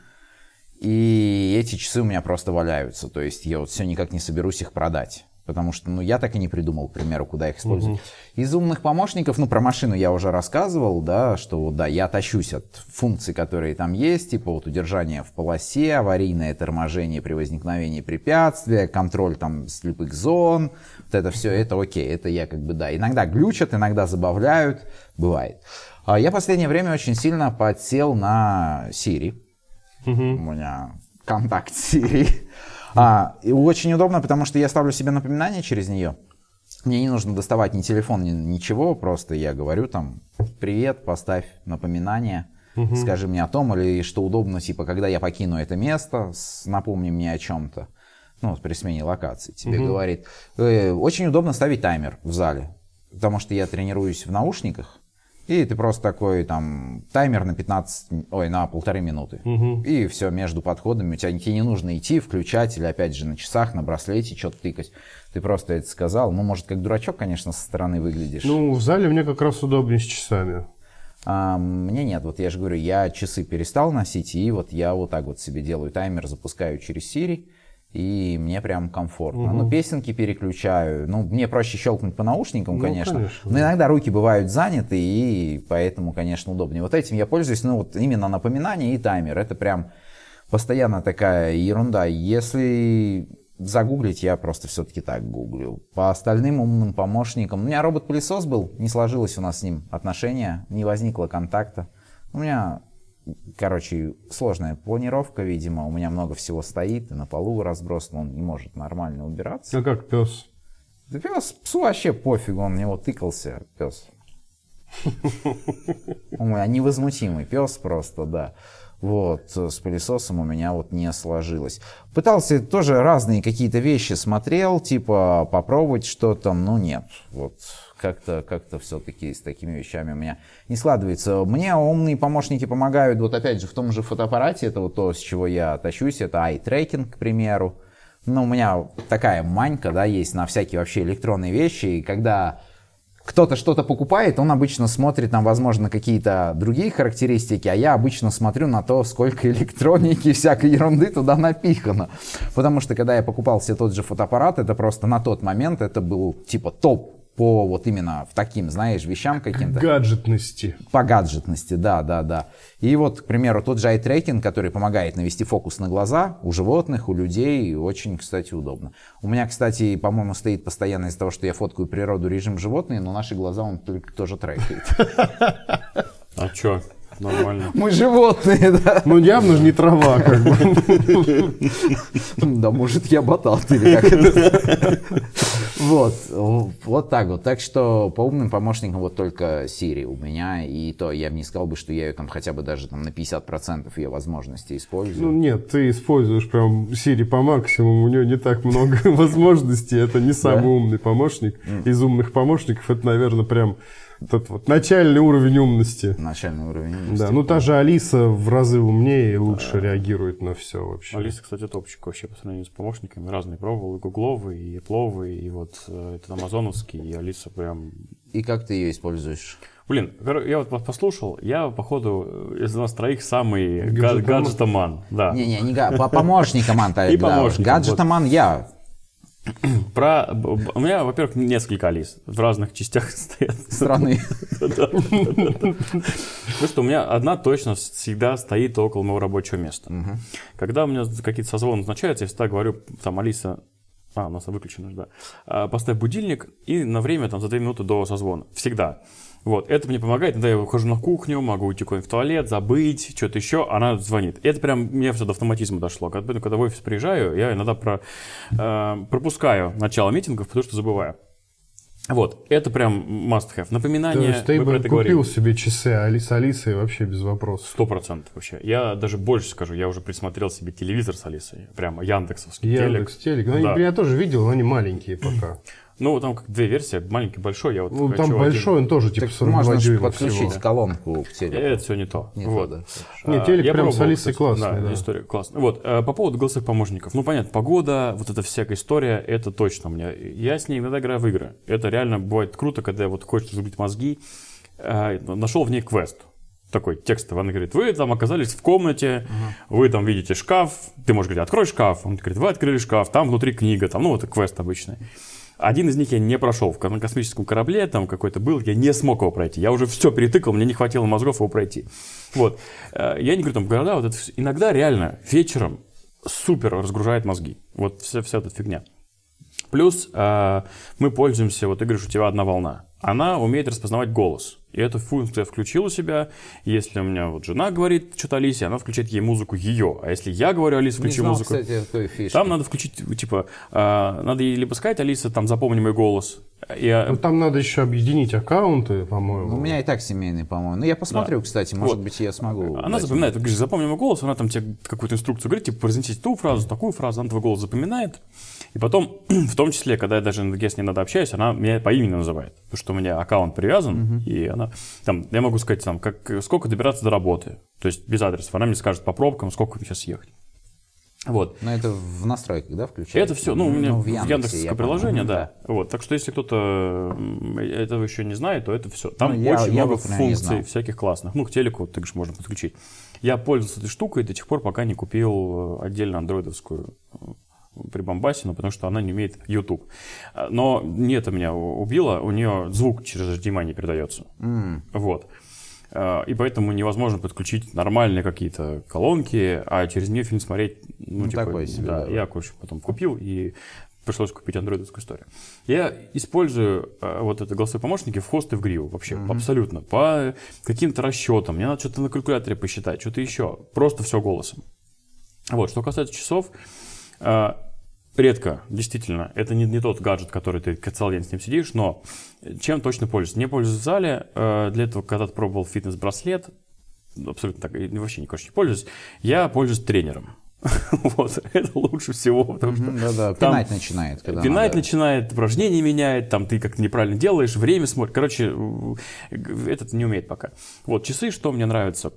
И эти часы у меня просто валяются. То есть я вот все никак не соберусь их продать потому что, ну, я так и не придумал, к примеру, куда их использовать. Угу. Из умных помощников, ну, про машину я уже рассказывал, да, что, да, я тащусь от функций, которые там есть, типа вот удержание в полосе, аварийное торможение при возникновении препятствия, контроль там слепых зон, вот это все, это окей, это я как бы, да, иногда глючат, иногда забавляют, бывает. А я в последнее время очень сильно подсел на Siri. Угу. У меня контакт Siri. А, и очень удобно, потому что я ставлю себе напоминание через нее. Мне не нужно доставать ни телефон, ни ничего, просто я говорю там «Привет, поставь напоминание». Угу. Скажи мне о том, или что удобно, типа, когда я покину это место, напомни мне о чем-то. ну, при смене локации, тебе говорит, «Э, очень удобно ставить таймер в зале, потому что я тренируюсь в наушниках, и ты просто такой там таймер на 15, ой, на полторы минуты. И все, между подходами, у тебя тебе не нужно идти, включать или опять же на часах, на браслете что-то тыкать. Ты просто это сказал. Ну, может, как дурачок, конечно, со стороны выглядишь. Ну, в зале мне как раз удобнее с часами. А, мне нет, вот я же говорю, я часы перестал носить, и вот я вот так вот себе делаю таймер, запускаю через Siri, и мне прям комфортно. Ну, песенки переключаю, ну, мне проще щелкнуть по наушникам, Ну, конечно, конечно, но иногда руки бывают заняты, и поэтому, конечно, удобнее. Вот этим я пользуюсь, ну, вот именно напоминание и таймер, это прям постоянно такая ерунда. Если загуглить, я просто все-таки так гуглю. По остальным умным помощникам, у меня робот-пылесос был, не сложилось у нас с ним отношения, не возникло контакта. У меня, короче, сложная планировка, видимо, у меня много всего стоит, и на полу разбросан, он не может нормально убираться. А как пес? Да пес, псу вообще пофигу, он в него тыкался, пес. У меня невозмутимый пес просто, да. Вот, с пылесосом у меня вот не сложилось. Пытался тоже разные какие-то вещи смотрел, типа попробовать что-то, но нет. Вот как-то как все-таки с такими вещами у меня не складывается. Мне умные помощники помогают, вот опять же, в том же фотоаппарате, это вот то, с чего я тащусь, это eye-tracking, к примеру. Ну, у меня такая манька, да, есть на всякие вообще электронные вещи, и когда кто-то что-то покупает, он обычно смотрит там, возможно, какие-то другие характеристики, а я обычно смотрю на то, сколько электроники и всякой ерунды туда напихано. Потому что, когда я покупал себе тот же фотоаппарат, это просто на тот момент это был типа топ по вот именно в таким, знаешь, вещам каким-то. Гаджетности. По гаджетности, да, да, да. И вот, к примеру, тот же eye-tracking, который помогает навести фокус на глаза у животных, у людей, очень, кстати, удобно. У меня, кстати, по-моему, стоит постоянно из-за того, что я фоткаю природу, режим животные, но наши глаза он только тоже трекает. А чё? Нормально. Мы животные, да. Ну, явно же не трава, как бы. Да, может, я батат или как это. Вот, вот так вот. Так что по умным помощникам вот только Siri у меня, и то я бы не сказал бы, что я ее там хотя бы даже там на 50% ее возможностей Ну, использую. нет, ты используешь прям Siri по максимуму, у нее не так много возможностей, это не самый умный помощник. Из умных помощников это, наверное, прям тот вот начальный уровень умности. Начальный уровень. умности. Да, ну та же Алиса в разы умнее и лучше реагирует на все вообще. Алиса, кстати, топчик вообще по сравнению с помощниками. Разные пробовал, и гугловые, и пловые, и вот э, этот амазоновский, и Алиса прям... И как ты ее используешь? Блин, я вот пос- послушал, я, походу, из нас троих самый га- Гаджетоман. Да. Не-не, не га- по помощникам, Анта. И да. помощникам, Гаджетоман я. Про... У меня, во-первых, несколько Алис в разных частях стоят. Страны. Потому что у меня одна точно всегда стоит около моего рабочего места. Когда у меня какие-то созвоны назначаются, я всегда говорю, там, Алиса, а, у нас выключено, да. А, Поставь будильник и на время, там, за 2 минуты до созвона. Всегда. Вот, это мне помогает, иногда я выхожу на кухню, могу уйти куда-нибудь в туалет, забыть, что-то еще, она звонит. Это прям, мне все до автоматизма дошло. Когда, когда в офис приезжаю, я иногда про, э, пропускаю начало митингов, потому что забываю. Вот, это прям must have. То Напоминание, есть ты бы это говорили. купил себе часы Алиса Алисой вообще без вопросов. Сто процентов вообще. Я даже больше скажу, я уже присмотрел себе телевизор с Алисой. Прямо Яндексовский Яндекс телек. Ну, они- Да. я тоже видел, но они маленькие пока. Ну, там как две версии, маленький, большой. Я вот Ну, хочу там один. большой, он тоже типа Так 42 можно же дюйма подключить всего. колонку к телеку. Это все не то. Не то, вот. да. Не, А, телек я прям с Алисой классный, да. история классная. Вот, э, по поводу голосовых помощников. Ну, понятно, погода, вот эта всякая история, это точно у меня. Я с ней иногда играю в игры. Это реально бывает круто, когда вот хочешь забить мозги. Э, Нашел в ней квест. Такой текстовый. Она говорит, вы там оказались в комнате, вы там видите шкаф, ты можешь говорить, открой шкаф. Он говорит, вы открыли шкаф, там внутри книга, там, ну, это квест обычный. Один из них я не прошел. На космическом корабле там какой-то был, я не смог его пройти. Я уже все перетыкал, мне не хватило мозгов его пройти. Вот. Э, Я не говорю там города, вот это всё. иногда реально вечером супер разгружает мозги. Вот вся, вся эта фигня. Плюс э, мы пользуемся, вот ты говоришь, у тебя одна волна. Она умеет распознавать голос. И эту функцию я включил у себя. Если у меня вот жена говорит что-то Алисе, она включает ей музыку ее. А если я говорю Алисе, Не включи знал, музыку. кстати, той фишки. Там надо включить, типа, э, надо ей либо сказать, Алиса, там, запомни мой голос, Я, Ну, там надо еще объединить аккаунты, по-моему. У меня и так семейный, по-моему. Ну, я посмотрю, кстати, может Вот. быть, я смогу. Она дать запоминает, ты говоришь, запомни мой голос, она там тебе какую-то инструкцию говорит, типа, произнесите ту фразу, такую фразу, она твой голос запоминает. И потом, в том числе, когда я даже я с ней надо общаюсь, она меня по имени называет. Потому что у меня аккаунт привязан, и она, там, я могу сказать, там, как, сколько добираться до работы. То есть без адресов. Она мне скажет по пробкам, сколько сейчас ехать. Вот. Но это в настройках, да, включается? Это все, ну, у меня в в Яндексе, Яндексовское я приложение, помню, да. Вот, так что если кто-то м, этого еще не знает, то это все. Там Ну, я- очень я много функций всяких классных. Ну, к телеку вот, также можно подключить. Я пользовался этой штукой до тех пор, пока не купил э, отдельно андроидовскую э, прибамбасину, потому что она не умеет YouTube. А, Но не это меня убило, у нее звук через HDMI не передается. М, Вот. А, И поэтому невозможно подключить нормальные какие-то колонки, а через нее фильм смотреть, ну, Ну, типа, такое себе, да, да. я, короче, потом купил и пришлось купить андроидовскую историю. Я использую а, вот это голосовые помощники в хост и в гриву вообще, абсолютно, по каким-то расчетам. Мне надо что-то на калькуляторе посчитать, что-то еще. Просто все голосом. Вот, что касается часов, редко, действительно, это не, не тот гаджет, который ты целый день с ним сидишь, но чем точно пользуюсь? Не пользуюсь в зале, э, для этого когда-то пробовал фитнес-браслет, абсолютно так, вообще, конечно, не пользуюсь, я пользуюсь тренером. Вот, это лучше всего, потому что Да-да, пинать начинает. Когда Пинать надо. начинает, упражнения меняет, там ты как-то неправильно делаешь, время смотришь. Короче, э, этот не умеет пока. Вот, часы, что мне нравится,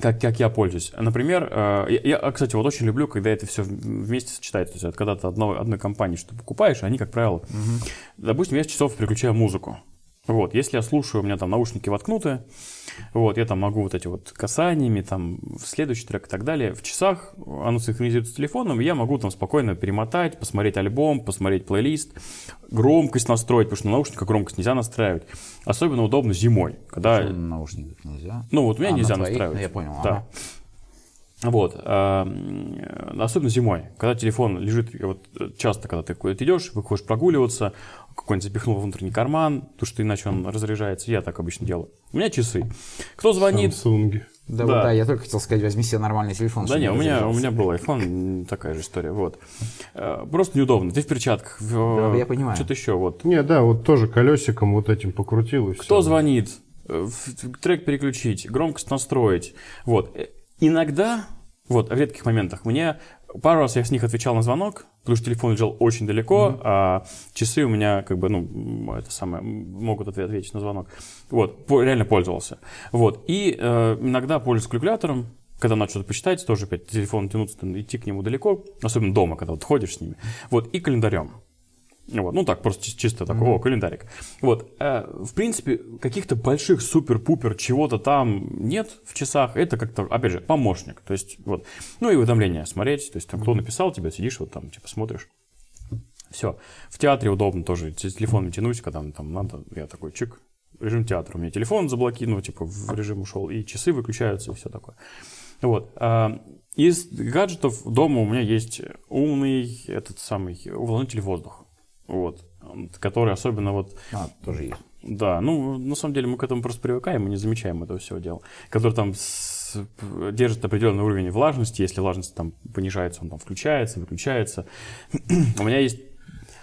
как, как я пользуюсь. Например, э, я, я, кстати, вот очень люблю, когда это все вместе сочетается. То есть, когда ты одной, одной компании что-то покупаешь, они, как правило, допустим, я с часов переключаю музыку. Вот, если я слушаю, у меня там наушники воткнуты, вот, я там могу вот эти вот касаниями, там, в следующий трек и так далее. В часах оно синхронизируется с телефоном, и я могу там спокойно перемотать, посмотреть альбом, посмотреть плейлист, громкость настроить, потому что на наушниках громкость нельзя настраивать. Особенно удобно зимой, когда... На наушниках нельзя. Ну, вот у меня А, на нельзя твоих? настраивать. Я понял, Да. ага. Вот. Особенно зимой, когда телефон лежит, вот э, часто, когда ты куда-то идешь, выходишь прогуливаться, какой-нибудь запихнул внутренний карман, потому что иначе он разряжается. Я так обычно делаю. У меня часы. Кто звонит? Самсунги. Да, Да. вот, да, я только хотел сказать, возьми себе нормальный телефон. Да не, у меня, у меня был iPhone, такая же история, вот. Э, Просто неудобно. Ты в перчатках. в- Да, я понимаю. Что-то еще, вот. Не, да, вот тоже колесиком вот этим покрутил и Кто всё. звонит? Э, Трек переключить, громкость настроить. Вот. Э, Иногда, вот, в редких моментах, мне пару раз я с них отвечал на звонок, потому что телефон лежал очень далеко, а часы у меня, как бы, ну, это самое, могут отве- ответить на звонок. Вот, по- реально пользовался. Вот. И э, иногда пользуюсь калькулятором, когда надо что-то посчитать, тоже опять телефон тянуться, идти к нему далеко, особенно дома, когда вот ходишь с ними. Вот, и календарем. Вот, ну так, просто чи- чисто такой, о, календарик. Вот, э, в принципе, каких-то больших супер-пупер чего-то там нет в часах. Это как-то, опять же, помощник. То есть, вот. Ну и уведомления смотреть. То есть, там, кто написал тебе, сидишь, вот там, типа, смотришь. Все. В театре удобно тоже. Те- Телефон тянуть, когда там надо. Я такой, чик, режим театра. У меня телефон заблокирован, ну, типа, в режим ушел, и часы выключаются, и все такое. Вот. а, Из гаджетов дома у меня есть умный, этот самый, увлажнитель воздуха. Вот. Который особенно вот А, тоже есть. да, ну, на самом деле мы к этому просто привыкаем, мы не замечаем этого всего дела. Который там с- держит определенный уровень влажности, если влажность там понижается, он там включается, выключается. У меня есть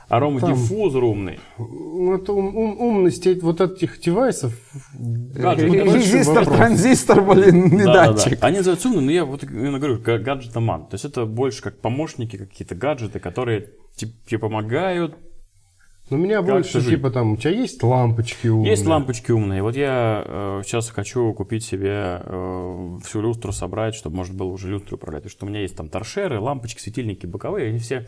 аромадиффузор умный. Это ум- ум- умность вот этих девайсов. Гаджет. Большой Резистор, транзистор, блин, не Да-да-да. датчик. Они называются умными, но я вот именно говорю, га- гаджетоман. То есть это больше как помощники, какие-то гаджеты, которые тебе помогают. Ну, меня Как больше, жить? типа, там, у тебя есть лампочки умные? Есть лампочки умные. Вот я э, сейчас хочу купить себе э, всю люстру собрать, чтобы можно было уже люстру управлять. Потому что у меня есть там торшеры, лампочки, светильники боковые, они все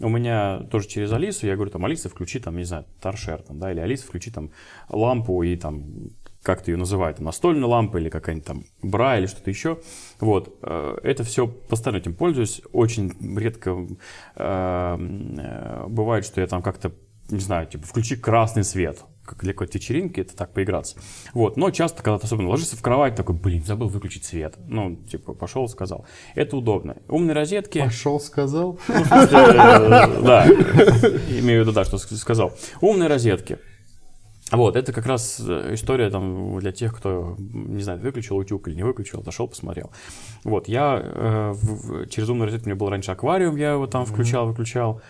у меня тоже через Алису. Я говорю, там, Алиса, включи там, не знаю, торшер, там, да, или Алиса, включи там лампу и там как ты ее называют, там, настольная лампа или какая-нибудь там бра или что-то еще. Вот, э, это все постоянно этим пользуюсь. Очень редко э, э, бывает, что я там как-то, не знаю, типа, включи красный свет как для какой-то вечеринки, это так поиграться. Вот. Но часто, когда ты особенно ложишься в кровать, такой, блин, забыл выключить свет. Ну, типа, пошел, сказал. Это удобно. Умные розетки. Пошел, сказал. Ну, э, да, имею в виду, да, что сказал. Умные розетки. Вот, это как раз э, история там для тех, кто, не знаю, выключил утюг или не выключил, зашел, посмотрел. Вот, я э, в- через умную розетку у меня был раньше аквариум, я его там включал, выключал.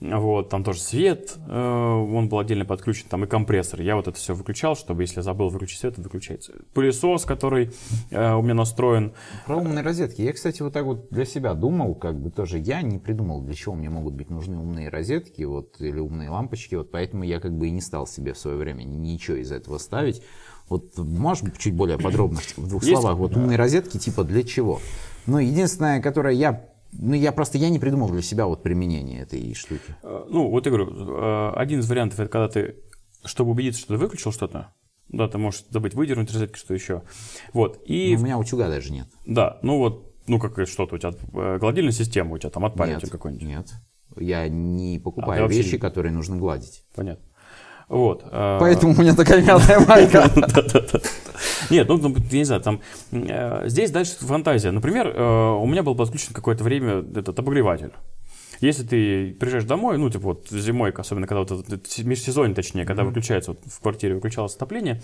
Вот, там тоже свет, э, он был отдельно подключен, там и компрессор. Я вот это все выключал, чтобы если я забыл выключить свет, это выключается. Пылесос, который э, у меня настроен. Про умные розетки. Я, кстати, вот так вот для себя думал, как бы тоже я не придумал, для чего мне могут быть нужны умные розетки, вот, или умные лампочки, вот поэтому я как бы и не стал себе в свое время ничего из этого ставить. Вот можешь чуть более подробно в двух Есть? словах, вот умные розетки типа для чего? Ну, единственное, которое я ну, я просто я не придумал для себя вот применение этой штуки. Э, Ну, вот я говорю, э, один из вариантов, это когда ты, чтобы убедиться, что ты выключил что-то, да, ты можешь забыть выдернуть розетки, что еще. Вот, и, Ну, у меня утюга даже нет. да, ну вот, ну, как что-то у тебя, э, гладильная система у тебя, там, отпариватель нет, какой-нибудь. нет. Я не А, покупаю вообще вещи, не- которые нужно гладить. Понятно. Вот. э, Поэтому у меня такая мятая майка. Нет, ну, ну, я не знаю, там, э, здесь дальше фантазия. Например, э, у меня был подключен какое-то время этот обогреватель. Если ты приезжаешь домой, ну, типа вот зимой, особенно когда вот межсезонье, точнее, когда выключается, вот в квартире выключалось отопление,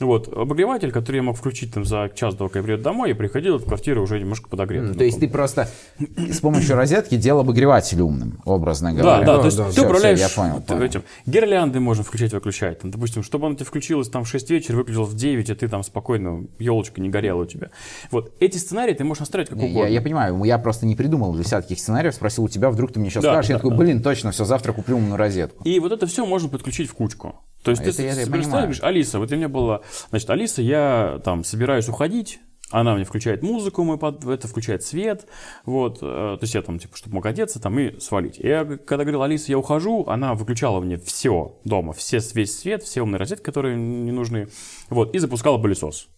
вот, обогреватель, который я мог включить там за час до, как я приеду домой, и приходил в квартиру уже немножко подогретый. То есть ты просто с помощью розетки делал обогреватель умным, образно говоря. да, Да, то есть да, ты всё, управляешь всё, я понял, понял. этим. Гирлянды можно включать-выключать. Там, допустим, чтобы она тебе включилась там в 6 вечера, выключилась в 9, а ты там спокойно, елочка не горела у тебя. Вот, эти сценарии ты можешь настроить как угодно. Я, я понимаю, я просто не придумал таких сценариев, спросил у тебя, вдруг ты мне сейчас Да, скажешь, я да, такой, да. блин, точно, все, завтра куплю умную розетку. И вот это все можно подключить в кучку. То есть А ты сценарий, говоришь, Алиса, вот у меня было, значит, Алиса, я там собираюсь уходить, она мне включает музыку, мой под... это включает свет, вот, э, то есть я там, типа, чтобы мог одеться там и свалить. Я, когда говорил, Алиса, я ухожу, она выключала мне все дома, все, весь свет, все умные розетки, которые не нужны, вот, и запускала пылесос.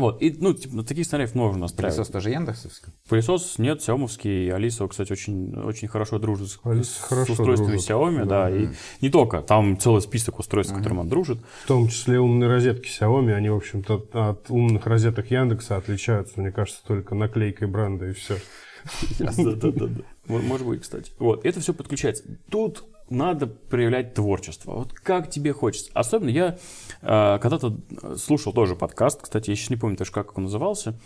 Вот, и, ну, типа, таких сценариев можно настраивать. Пылесос тоже яндексовский? Пылесос нет, Xiaomi, Алиса, кстати, очень, очень хорошо дружит с, Алиса с хорошо устройствами дружит, Xiaomi, да, и не только, там целый список устройств, с которыми он дружит. В том числе умные розетки Xiaomi, они, в общем-то, от умных розеток Яндекса отличаются, мне кажется, только наклейкой бренда и все. Да-да-да. Может быть, кстати. Вот, это все подключается. Тут надо проявлять творчество. Вот как тебе хочется. Особенно я э, когда-то слушал тоже подкаст, кстати, я сейчас не помню даже, как он назывался.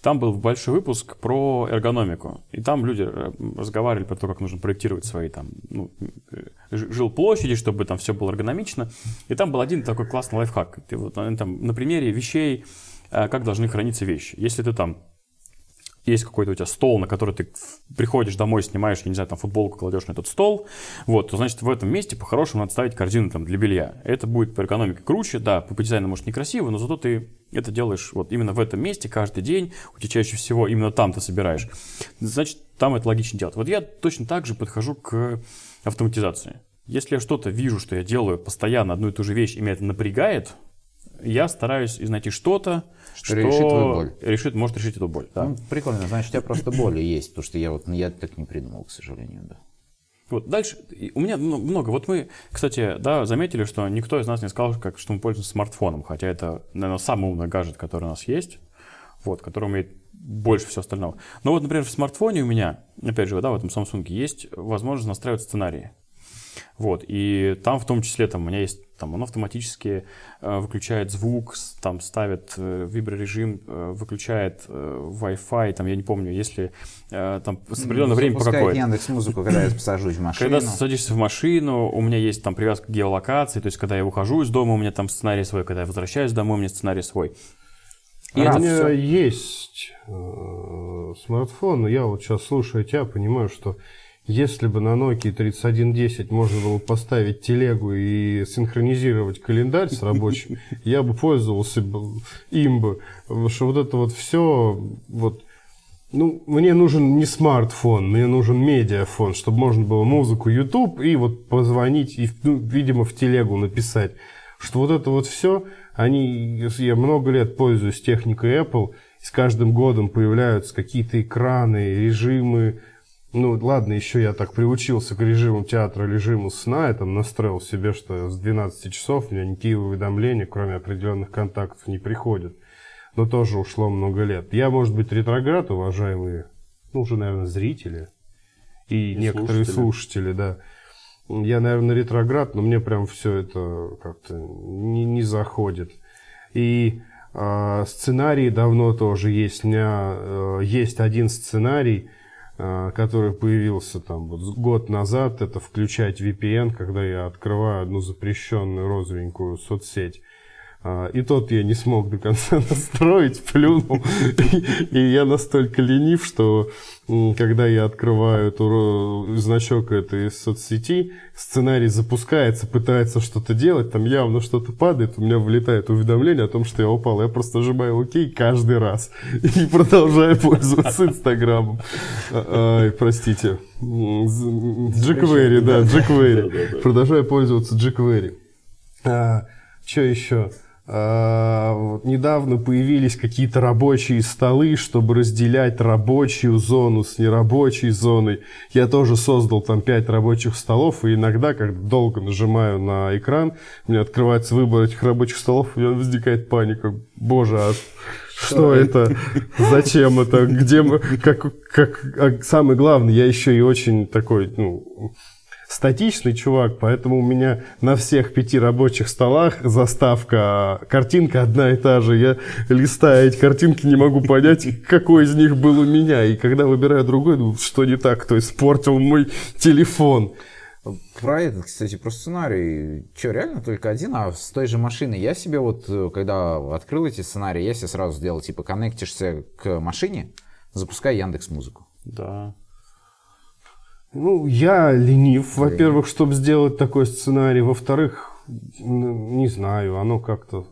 Там был большой выпуск про эргономику. И там люди э, разговаривали про то, как нужно проектировать свои там, ну, э, жилплощади, чтобы там все было эргономично. И там был один такой классный лайфхак. Ты вот, э, там, на примере вещей, э, как должны храниться вещи. Если ты там есть какой-то у тебя стол, на который ты приходишь домой, снимаешь, я не знаю, там футболку кладешь на этот стол, вот, то значит в этом месте по-хорошему надо ставить корзину там для белья. Это будет по экономике круче, да, по дизайну может некрасиво, но зато ты это делаешь вот именно в этом месте каждый день, у тебя чаще всего именно там ты собираешь. Значит, там это логично делать. Вот я точно так же подхожу к автоматизации. Если я что-то вижу, что я делаю постоянно одну и ту же вещь, и меня это напрягает, я стараюсь найти что-то, Что решит твою боль. решит, может решить эту боль. Да. Ну, прикольно, значит, у тебя просто боли есть, потому что я вот я так не придумал, к сожалению, да. Вот дальше у меня мно- много. Вот мы, кстати, да, заметили, что никто из нас не сказал, как, что мы пользуемся смартфоном, хотя это, наверное, самый умный гаджет, который у нас есть, вот, который умеет больше всего остального. Но вот, например, в смартфоне у меня, опять же, да, в этом Samsung есть возможность настраивать сценарии. Вот, и там в том числе там у меня есть, там он автоматически э, выключает звук, там ставит э, виброрежим, э, выключает э, Wi-Fi, там я не помню, если э, там с определенного времени по Запускает какое. Яндекс музыку, когда я сажусь в машину. Когда садишься в машину, у меня есть там привязка к геолокации, то есть когда я выхожу из дома, у меня там сценарий свой, когда я возвращаюсь домой, у меня сценарий свой. И у это меня всё- есть э, смартфон, но я вот сейчас слушаю тебя, понимаю, что если бы на Nokia 3110 можно было поставить телегу и синхронизировать календарь с рабочим, я бы пользовался им бы. Потому что вот это вот все, вот, ну, мне нужен не смартфон, мне нужен медиафон, чтобы можно было музыку YouTube и вот позвонить и, ну, видимо, в телегу написать. Что вот это вот все, они, я много лет пользуюсь техникой Apple, и с каждым годом появляются какие-то экраны, режимы. Ну, ладно, еще я так приучился к режиму театра, режиму сна, я там настроил себе, что с 12 часов у меня никакие уведомления, кроме определенных контактов, не приходят. Но тоже ушло много лет. Я, может быть, ретроград, уважаемые, ну, уже, наверное, зрители и, И некоторые слушатели. слушатели, да. Я, наверное, ретроград, но мне прям все это как-то не, не заходит. И а, сценарии давно тоже есть. У меня э, есть один сценарий, который появился там вот год назад, это включать VPN, когда я открываю одну запрещенную розовенькую соцсеть. А, и тот я не смог до конца настроить, плюнул. И я настолько ленив, что когда я открываю эту, значок этой соцсети, сценарий запускается, пытается что-то делать, там явно что-то падает, у меня вылетает уведомление о том, что я упал. Я просто нажимаю ОК каждый раз и продолжаю пользоваться Инстаграмом. А, ай, простите. Джеквери, да, Джеквери. Продолжаю пользоваться Джеквери. А, что еще? А, вот недавно появились какие-то рабочие столы, чтобы разделять рабочую зону с нерабочей зоной. Я тоже создал там 5 рабочих столов, и иногда, когда долго нажимаю на экран, у меня открывается выбор этих рабочих столов, у меня возникает паника. Боже, а что это? Зачем это? Где мы? Как, как, а самое главное, я еще и очень такой, ну, статичный чувак, поэтому у меня на всех пяти рабочих столах заставка, картинка одна и та же. Я листаю эти картинки, не могу понять, какой из них был у меня. И когда выбираю другой, думаю, что не так, кто испортил мой телефон. Про этот, кстати, про сценарий. Что, реально только один? А с той же машины я себе вот, когда открыл эти сценарии, я себе сразу сделал, типа, коннектишься к машине, запускай Яндекс Музыку. Да. Ну, я ленив, во-первых, чтобы сделать такой сценарий. Во-вторых, не знаю, оно как-то...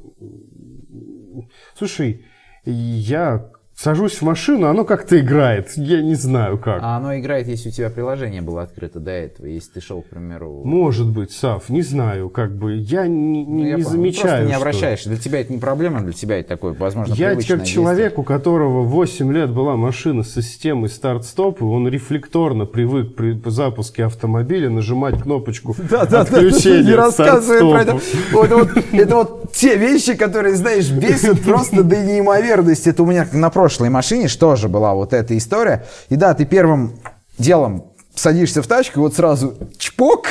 Слушай, я Сажусь в машину, оно как-то играет. Я не знаю как. А оно играет, если у тебя приложение было открыто до этого, если ты шел, к примеру... Может быть, Сав, не знаю, как бы. Я не, ну, я не замечаю, Просто не обращаешься. Для тебя это не проблема, для тебя это такое, возможно, Я как человек, у которого 8 лет была машина со системой старт-стоп, и он рефлекторно привык при запуске автомобиля нажимать кнопочку да, да, отключения да, Не рассказывай про это. Вот, вот, это вот те вещи, которые, знаешь, бесят просто до неимоверности. Это у меня на прошлом прошлой машине что же была вот эта история. И да, ты первым делом садишься в тачку, и вот сразу чпок,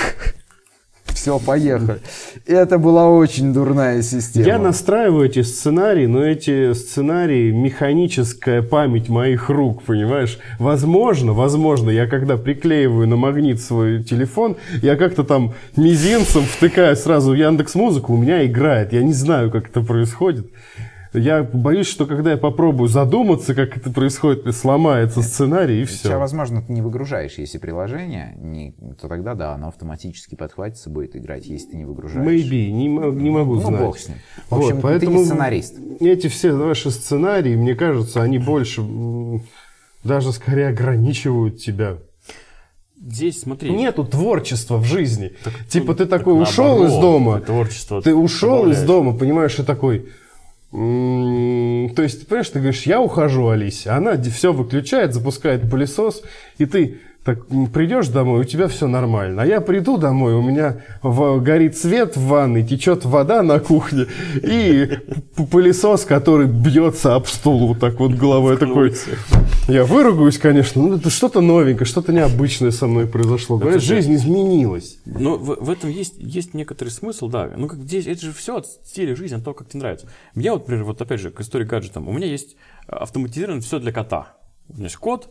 все, поехали. Это была очень дурная система. Я настраиваю эти сценарии, но эти сценарии механическая память моих рук, понимаешь? Возможно, возможно, я когда приклеиваю на магнит свой телефон, я как-то там мизинцем втыкаю сразу Яндекс Музыку, у меня играет. Я не знаю, как это происходит. Я боюсь, что когда я попробую задуматься, как это происходит, сломается сценарий и все. Сейчас, возможно, ты не выгружаешь, если приложение, не, то тогда да, оно автоматически подхватится, будет играть, если ты не выгружаешь. Maybe, не, не могу ну, знать. Ну, бог с ним. В общем, вот, поэтому ты не сценарист. Эти все ваши сценарии, мне кажется, они больше, даже скорее ограничивают тебя. Здесь, смотри. Нету творчества в жизни. Так, типа ты такой так ушел наоборот, из дома. Творчество ты ушел из дома, понимаешь, и такой то есть, понимаешь, ты говоришь, я ухожу, Алися, она все выключает, запускает пылесос, и ты так придешь домой, у тебя все нормально. А я приду домой, у меня в, горит свет в ванной, течет вода на кухне, и пылесос, который бьется об стол вот так вот головой. такой, я выругаюсь, конечно, ну это что-то новенькое, что-то необычное со мной произошло. Говорят, жизнь изменилась. Ну, в, в этом есть, есть некоторый смысл, да. Ну, как здесь, это же все от стиля жизни, от того, как тебе нравится. Мне вот, например, вот опять же, к истории гаджетам, у меня есть автоматизировано все для кота. У меня есть кот,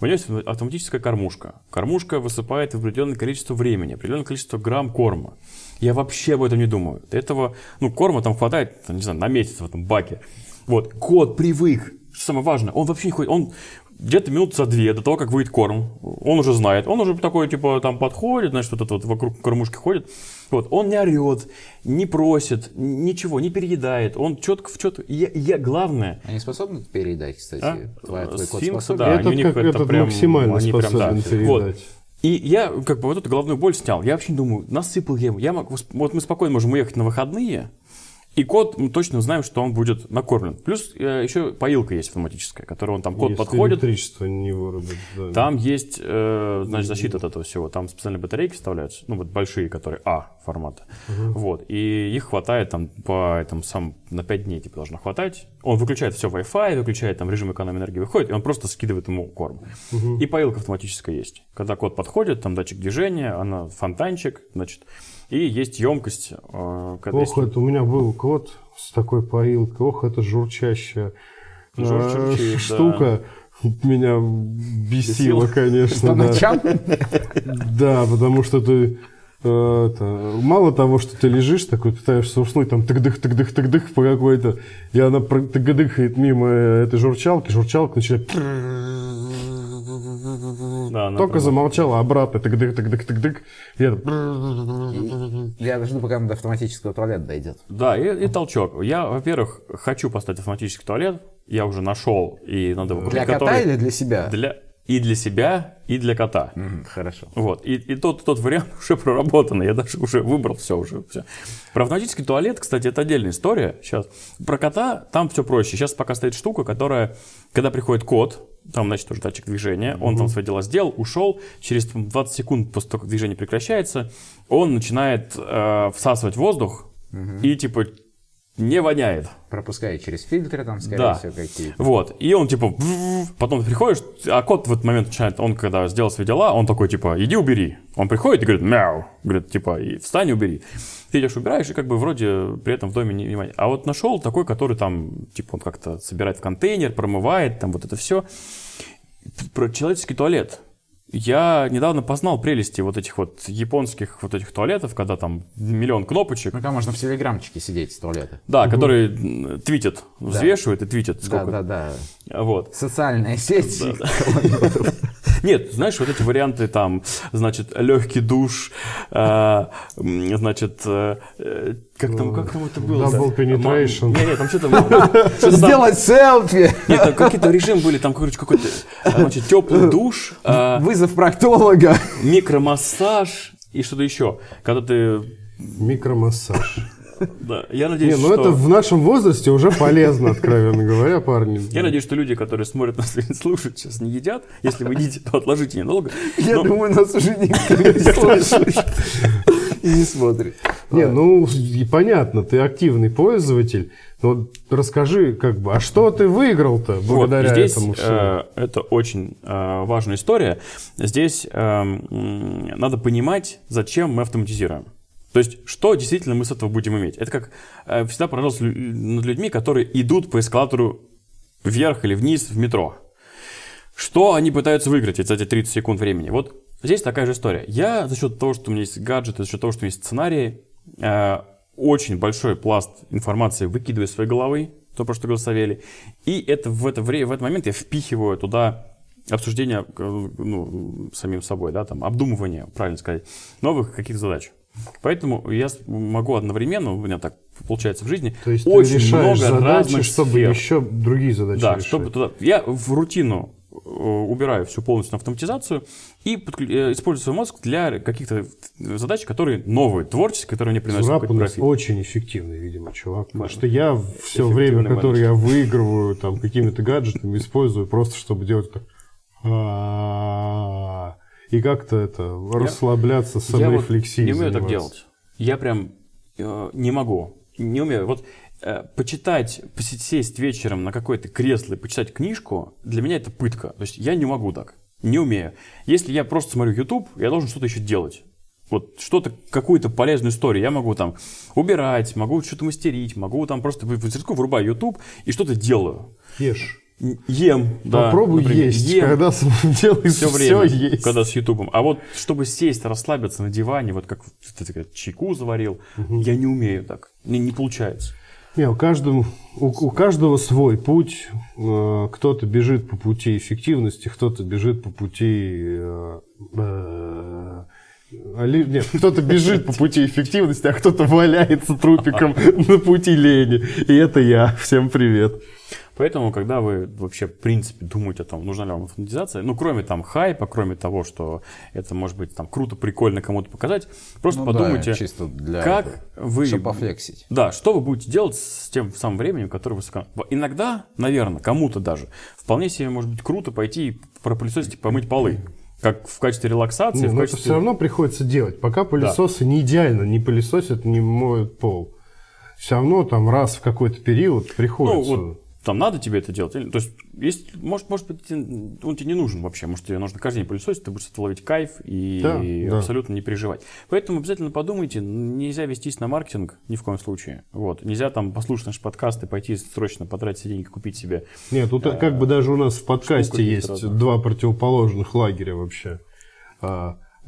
у него есть автоматическая кормушка. Кормушка высыпает в определенное количество времени, определенное количество грамм корма. Я вообще об этом не думаю. Этого, ну, корма там хватает, не знаю, на месяц в этом баке. Вот, кот привык, что самое важное, он вообще не ходит, он где-то минут за две до того, как выйдет корм, он уже знает, он уже такой, типа, там подходит, значит, вот это вот вокруг кормушки ходит, вот, он не орет, не просит, ничего, не переедает, он четко в четко, я, я главное... Они способны переедать, кстати? А? Твой, твой Сфинксы, да, этот, они, как, это этот прям, максимально они способен прям, да. переедать. Вот. И я как бы вот эту головную боль снял. Я вообще думаю, насыпал ему. Я могу, вот мы спокойно можем уехать на выходные, и кот, мы точно знаем, что он будет накормлен. Плюс э, еще поилка есть автоматическая, которая он там, кот Если подходит. электричество не вырубит. Да. Там есть, э, значит, защита от этого всего. Там специальные батарейки вставляются, ну вот большие, которые А формата. Угу. Вот. И их хватает там по этому сам на 5 дней типа должно хватать. Он выключает все Wi-Fi, выключает там режим экономии энергии, выходит, и он просто скидывает ему корм. Угу. И поилка автоматическая есть. Когда кот подходит, там датчик движения, она фонтанчик, значит, и есть емкость. Э, Ох, есть... это у меня был кот с такой поилкой. Ох, это журчащая э, Журчащий, штука. Да. меня бесило, конечно. По да. ночам? Да, потому что ты э, это, мало того, что ты лежишь такой, пытаешься уснуть, там тык-дых, тык-дых, тык-дых по какой-то, и она тык-дыхает мимо этой журчалки, журчалка начинает Да, она только прям- замолчала, обратно тык-дых, тык-дых, тык-дых, и это Я жду, пока до автоматического туалета дойдет. Да, и, и толчок. Я, во-первых, хочу поставить автоматический туалет. Я уже нашел, и надо его Для кота который или для себя? для и для себя, и для кота. Мгм, Хорошо. Вот. И, и тот, тот вариант уже проработанный. Я даже уже выбрал все уже. Все. Про автоматический туалет, кстати, это отдельная история. Сейчас. Про кота там все проще. Сейчас пока стоит штука, которая, когда приходит кот, там, значит, тоже датчик движения, он там свои дела сделал, ушел, через там, 20 секунд после того, как движение прекращается, он начинает э, всасывать воздух и, типа, не воняет. Пропуская через фильтры, там, скорее Да. всего, какие-то. Вот. И он типа, потом ты приходишь, а кот в этот момент начинает, он когда сделал свои дела, он такой типа, иди убери. Он приходит и говорит, мяу. Говорит, типа, и встань и убери. Ты идешь, убираешь, и как бы вроде при этом в доме не внимания. А вот нашел такой, который там, типа, он как-то собирает в контейнер, промывает, там вот это все. Про человеческий туалет. Я недавно познал прелести вот этих вот японских вот этих туалетов, когда там миллион кнопочек. Ну, там можно в телеграмчике сидеть с туалета. Да, которые м, твитят, взвешивают и твитят. Сколько Да, да, да. вот. Социальная сеть. Нет, знаешь, вот эти варианты там, значит, легкий душ, э, значит, э, э, как там, как там это было? Double penetration. Нет, нет, там что-то... там- Сделать селфи! Нет, там какие-то режим были, там, короче, какой-то, э, значит, теплый душ, э, Вызов проктолога. микромассаж и что-то еще. Когда ты... микромассаж. Да, я Не, надеюсь, ну что... это в нашем возрасте уже полезно, откровенно говоря, парни. Я надеюсь, что люди, которые смотрят нас и слушают, сейчас не едят. Если вы едите, то отложите недолго. Я думаю, нас уже никто не слушает и не смотрит. Не, ну и понятно, ты активный пользователь, но вот расскажи, как бы, а что ты выиграл-то Вот, благодаря и здесь этому всему? э, это очень э, важная история. Здесь э, надо понимать, зачем мы автоматизируем. То есть, что действительно мы с этого будем иметь. Это как э, всегда поражался над людьми, которые идут по эскалатору вверх или вниз в метро. Что они пытаются выиграть за эти 30 секунд времени? Вот здесь такая же история. Я за счет того, что у меня есть гаджеты, за счет того, что у меня есть сценарии, э, очень большой пласт информации выкидываю из своей головы, то, про что говорил Савелий. И это в, это вре- в этот момент я впихиваю туда обсуждение э, ну, самим собой, да, там, обдумывание, правильно сказать, новых каких-то задач. Поэтому я могу одновременно, у меня так получается в жизни, То есть очень ты решаешь много задачи, разных чтобы сфер. еще другие задачи Да, решать. чтобы туда... Я в рутину э, убираю всю полностью автоматизацию и подклю- э, использую свой мозг для каких-то задач, которые новые, творческие, которые мне приносят Зураб у нас профит. очень эффективный, видимо, чувак. Потому что я все время, которое я выигрываю там какими-то гаджетами, использую просто, чтобы делать так. И как-то это, расслабляться, Я вот саморефлексией не умею так заниматься. делать. Я прям э, не могу. Не умею. Вот э, почитать, сесть вечером на какое-то кресло и почитать книжку, для меня это пытка. То есть я не могу так. Не умею. Если я просто смотрю YouTube, я должен что-то еще делать. Вот что-то, какую-то полезную историю. Я могу там убирать, могу что-то мастерить, могу там просто в врубаю YouTube и что-то делаю. Ешь. Ем, да. Попробуй например. есть, Ем когда делаешь все все, время, есть. когда с Ютубом. А вот чтобы сесть, расслабиться на диване, вот как ты чайку заварил, я не умею так. Не, не получается. Не, у, каждому, у, у каждого свой путь. Э, Кто-то бежит по пути эффективности, кто-то бежит по пути... э, э, Нет, кто-то бежит по пути эффективности, а кто-то валяется трупиком на пути лени. И это я. Всем привет. Поэтому, когда вы вообще, в принципе, думаете о том, нужна ли вам автоматизация, ну, кроме там хайпа, кроме того, что это может быть там круто, прикольно кому-то показать, просто Ну да, подумайте, чисто для как этого, вы... чтобы пофлексить. Да, что вы будете делать с тем самым временем, которое вы сэкономите. Иногда, наверное, кому-то даже, вполне себе может быть круто пойти и пропылесосить и помыть полы. Как в качестве релаксации, Не, в но это качестве... все равно приходится делать. Пока пылесосы не идеально не пылесосят, не моют пол. Все равно там раз в какой-то период Ну, приходится. вот там надо тебе это делать. или- То есть, есть, может, может быть, он тебе не нужен вообще. Может, тебе нужно каждый день пылесосить, ты будешь с этого ловить кайф и Да, да. абсолютно не переживать. Поэтому обязательно подумайте, нельзя вестись на маркетинг ни в коем случае. Вот. Нельзя там послушать наши подкасты, пойти срочно потратить деньги, купить себе. Нет, тут как бы даже у нас в подкасте есть два противоположных лагеря вообще.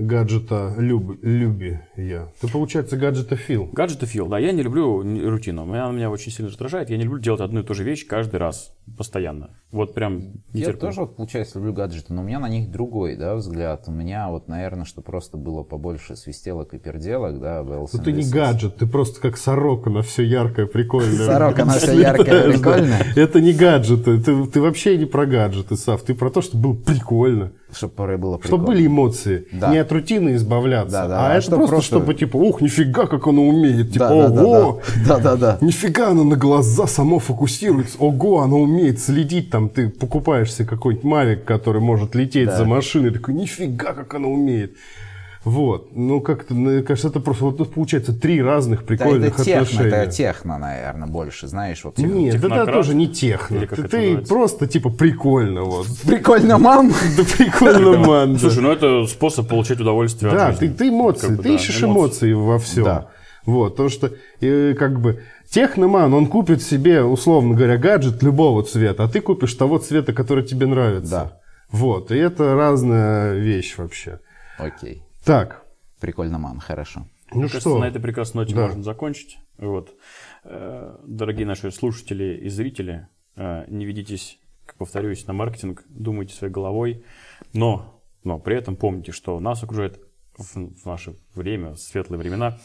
Гаджета люб, люби я. Ты, получается, гаджета фил. Гаджеты фил, да, я не люблю рутину. Она меня очень сильно раздражает. Я не люблю делать одну и ту же вещь каждый раз, постоянно. Вот прям не Я терплю. тоже, вот, получается, люблю гаджеты, но у меня на них другой, да, взгляд. У меня вот, наверное, что просто было побольше свистелок и перделок, да, Ну ты не гаджет, ты просто как сорока на все яркое, прикольное. Сорока на всё яркое, прикольное. Это не гаджеты, ты, ты вообще не про гаджеты, Сав. Ты про то, что было прикольно. Чтобы порой было Чтобы прикольно. были эмоции. Да. Не от рутины избавляться. Да, да, а а это просто, просто- чтобы типа, ух, нифига, как оно умеет. Типа, Да, ого, да. Да, да. Нифига, оно на глаза само фокусируется. Ого, оно умеет следить. Там ты покупаешь себе какой-нибудь мавик, который может лететь Да. за машиной. Такой, нифига, как оно умеет. Вот. Ну, как-то, мне кажется, это просто, вот тут получается три разных Да, прикольных это техно, отношения. это техно, наверное, больше, знаешь, вот. Нет, это Технократ? тоже не техно. Или как Ты, это ты просто, типа, прикольно, вот. Прикольно, мам! Да прикольно, ман. да. Слушай, ну это способ получать удовольствие Да, от ты, эмоции, ты да, ищешь эмоции во всем. Да. Вот, потому что, как бы, техноман, он купит себе, условно говоря, гаджет любого цвета, а ты купишь того цвета, который тебе нравится. Да. Вот, и это разная вещь вообще. Окей. Так, Прикольно, мам, хорошо. ну Мне кажется, что, на этой прекрасной ноте Да. можно закончить. Вот. Э, Дорогие наши слушатели и зрители, э, не ведитесь, как повторюсь, на маркетинг, думайте своей головой, но, но при этом помните, что нас окружает в, наше время, в светлые времена,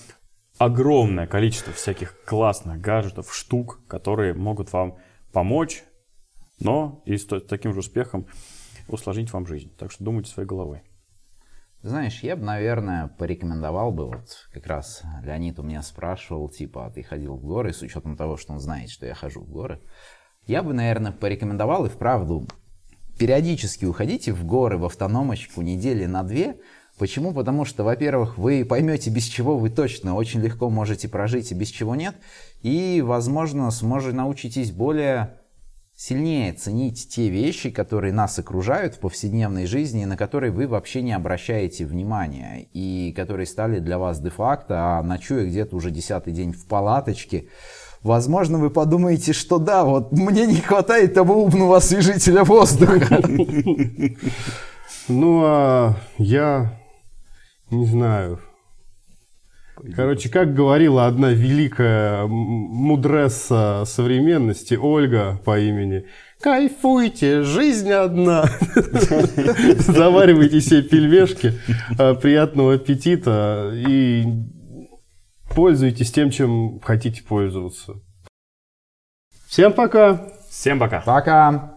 огромное количество всяких классных гаджетов, штук, которые могут вам помочь, но и с таким же успехом усложнить вам жизнь. Так что думайте своей головой. Знаешь, я бы, наверное, порекомендовал бы, вот как раз Леонид у меня спрашивал, типа, а ты ходил в горы, с учетом того, что он знает, что я хожу в горы. Я бы, наверное, порекомендовал и вправду периодически уходите в горы, в автономочку недели на две. Почему? Потому что, во-первых, вы поймете, без чего вы точно очень легко можете прожить и без чего нет. И, возможно, сможете научитесь более сильнее ценить те вещи, которые нас окружают в повседневной жизни, на которые вы вообще не обращаете внимания, и которые стали для вас де-факто, а ночуя где-то уже десятый день в палаточке, возможно, вы подумаете, что да, вот мне не хватает того умного освежителя воздуха. ну, а я не знаю. Короче, как говорила одна великая мудресса современности, Ольга по имени, кайфуйте, жизнь одна. Заваривайте себе пельмешки, а, приятного аппетита и пользуйтесь тем, чем хотите пользоваться. Всем пока! Всем пока! Пока!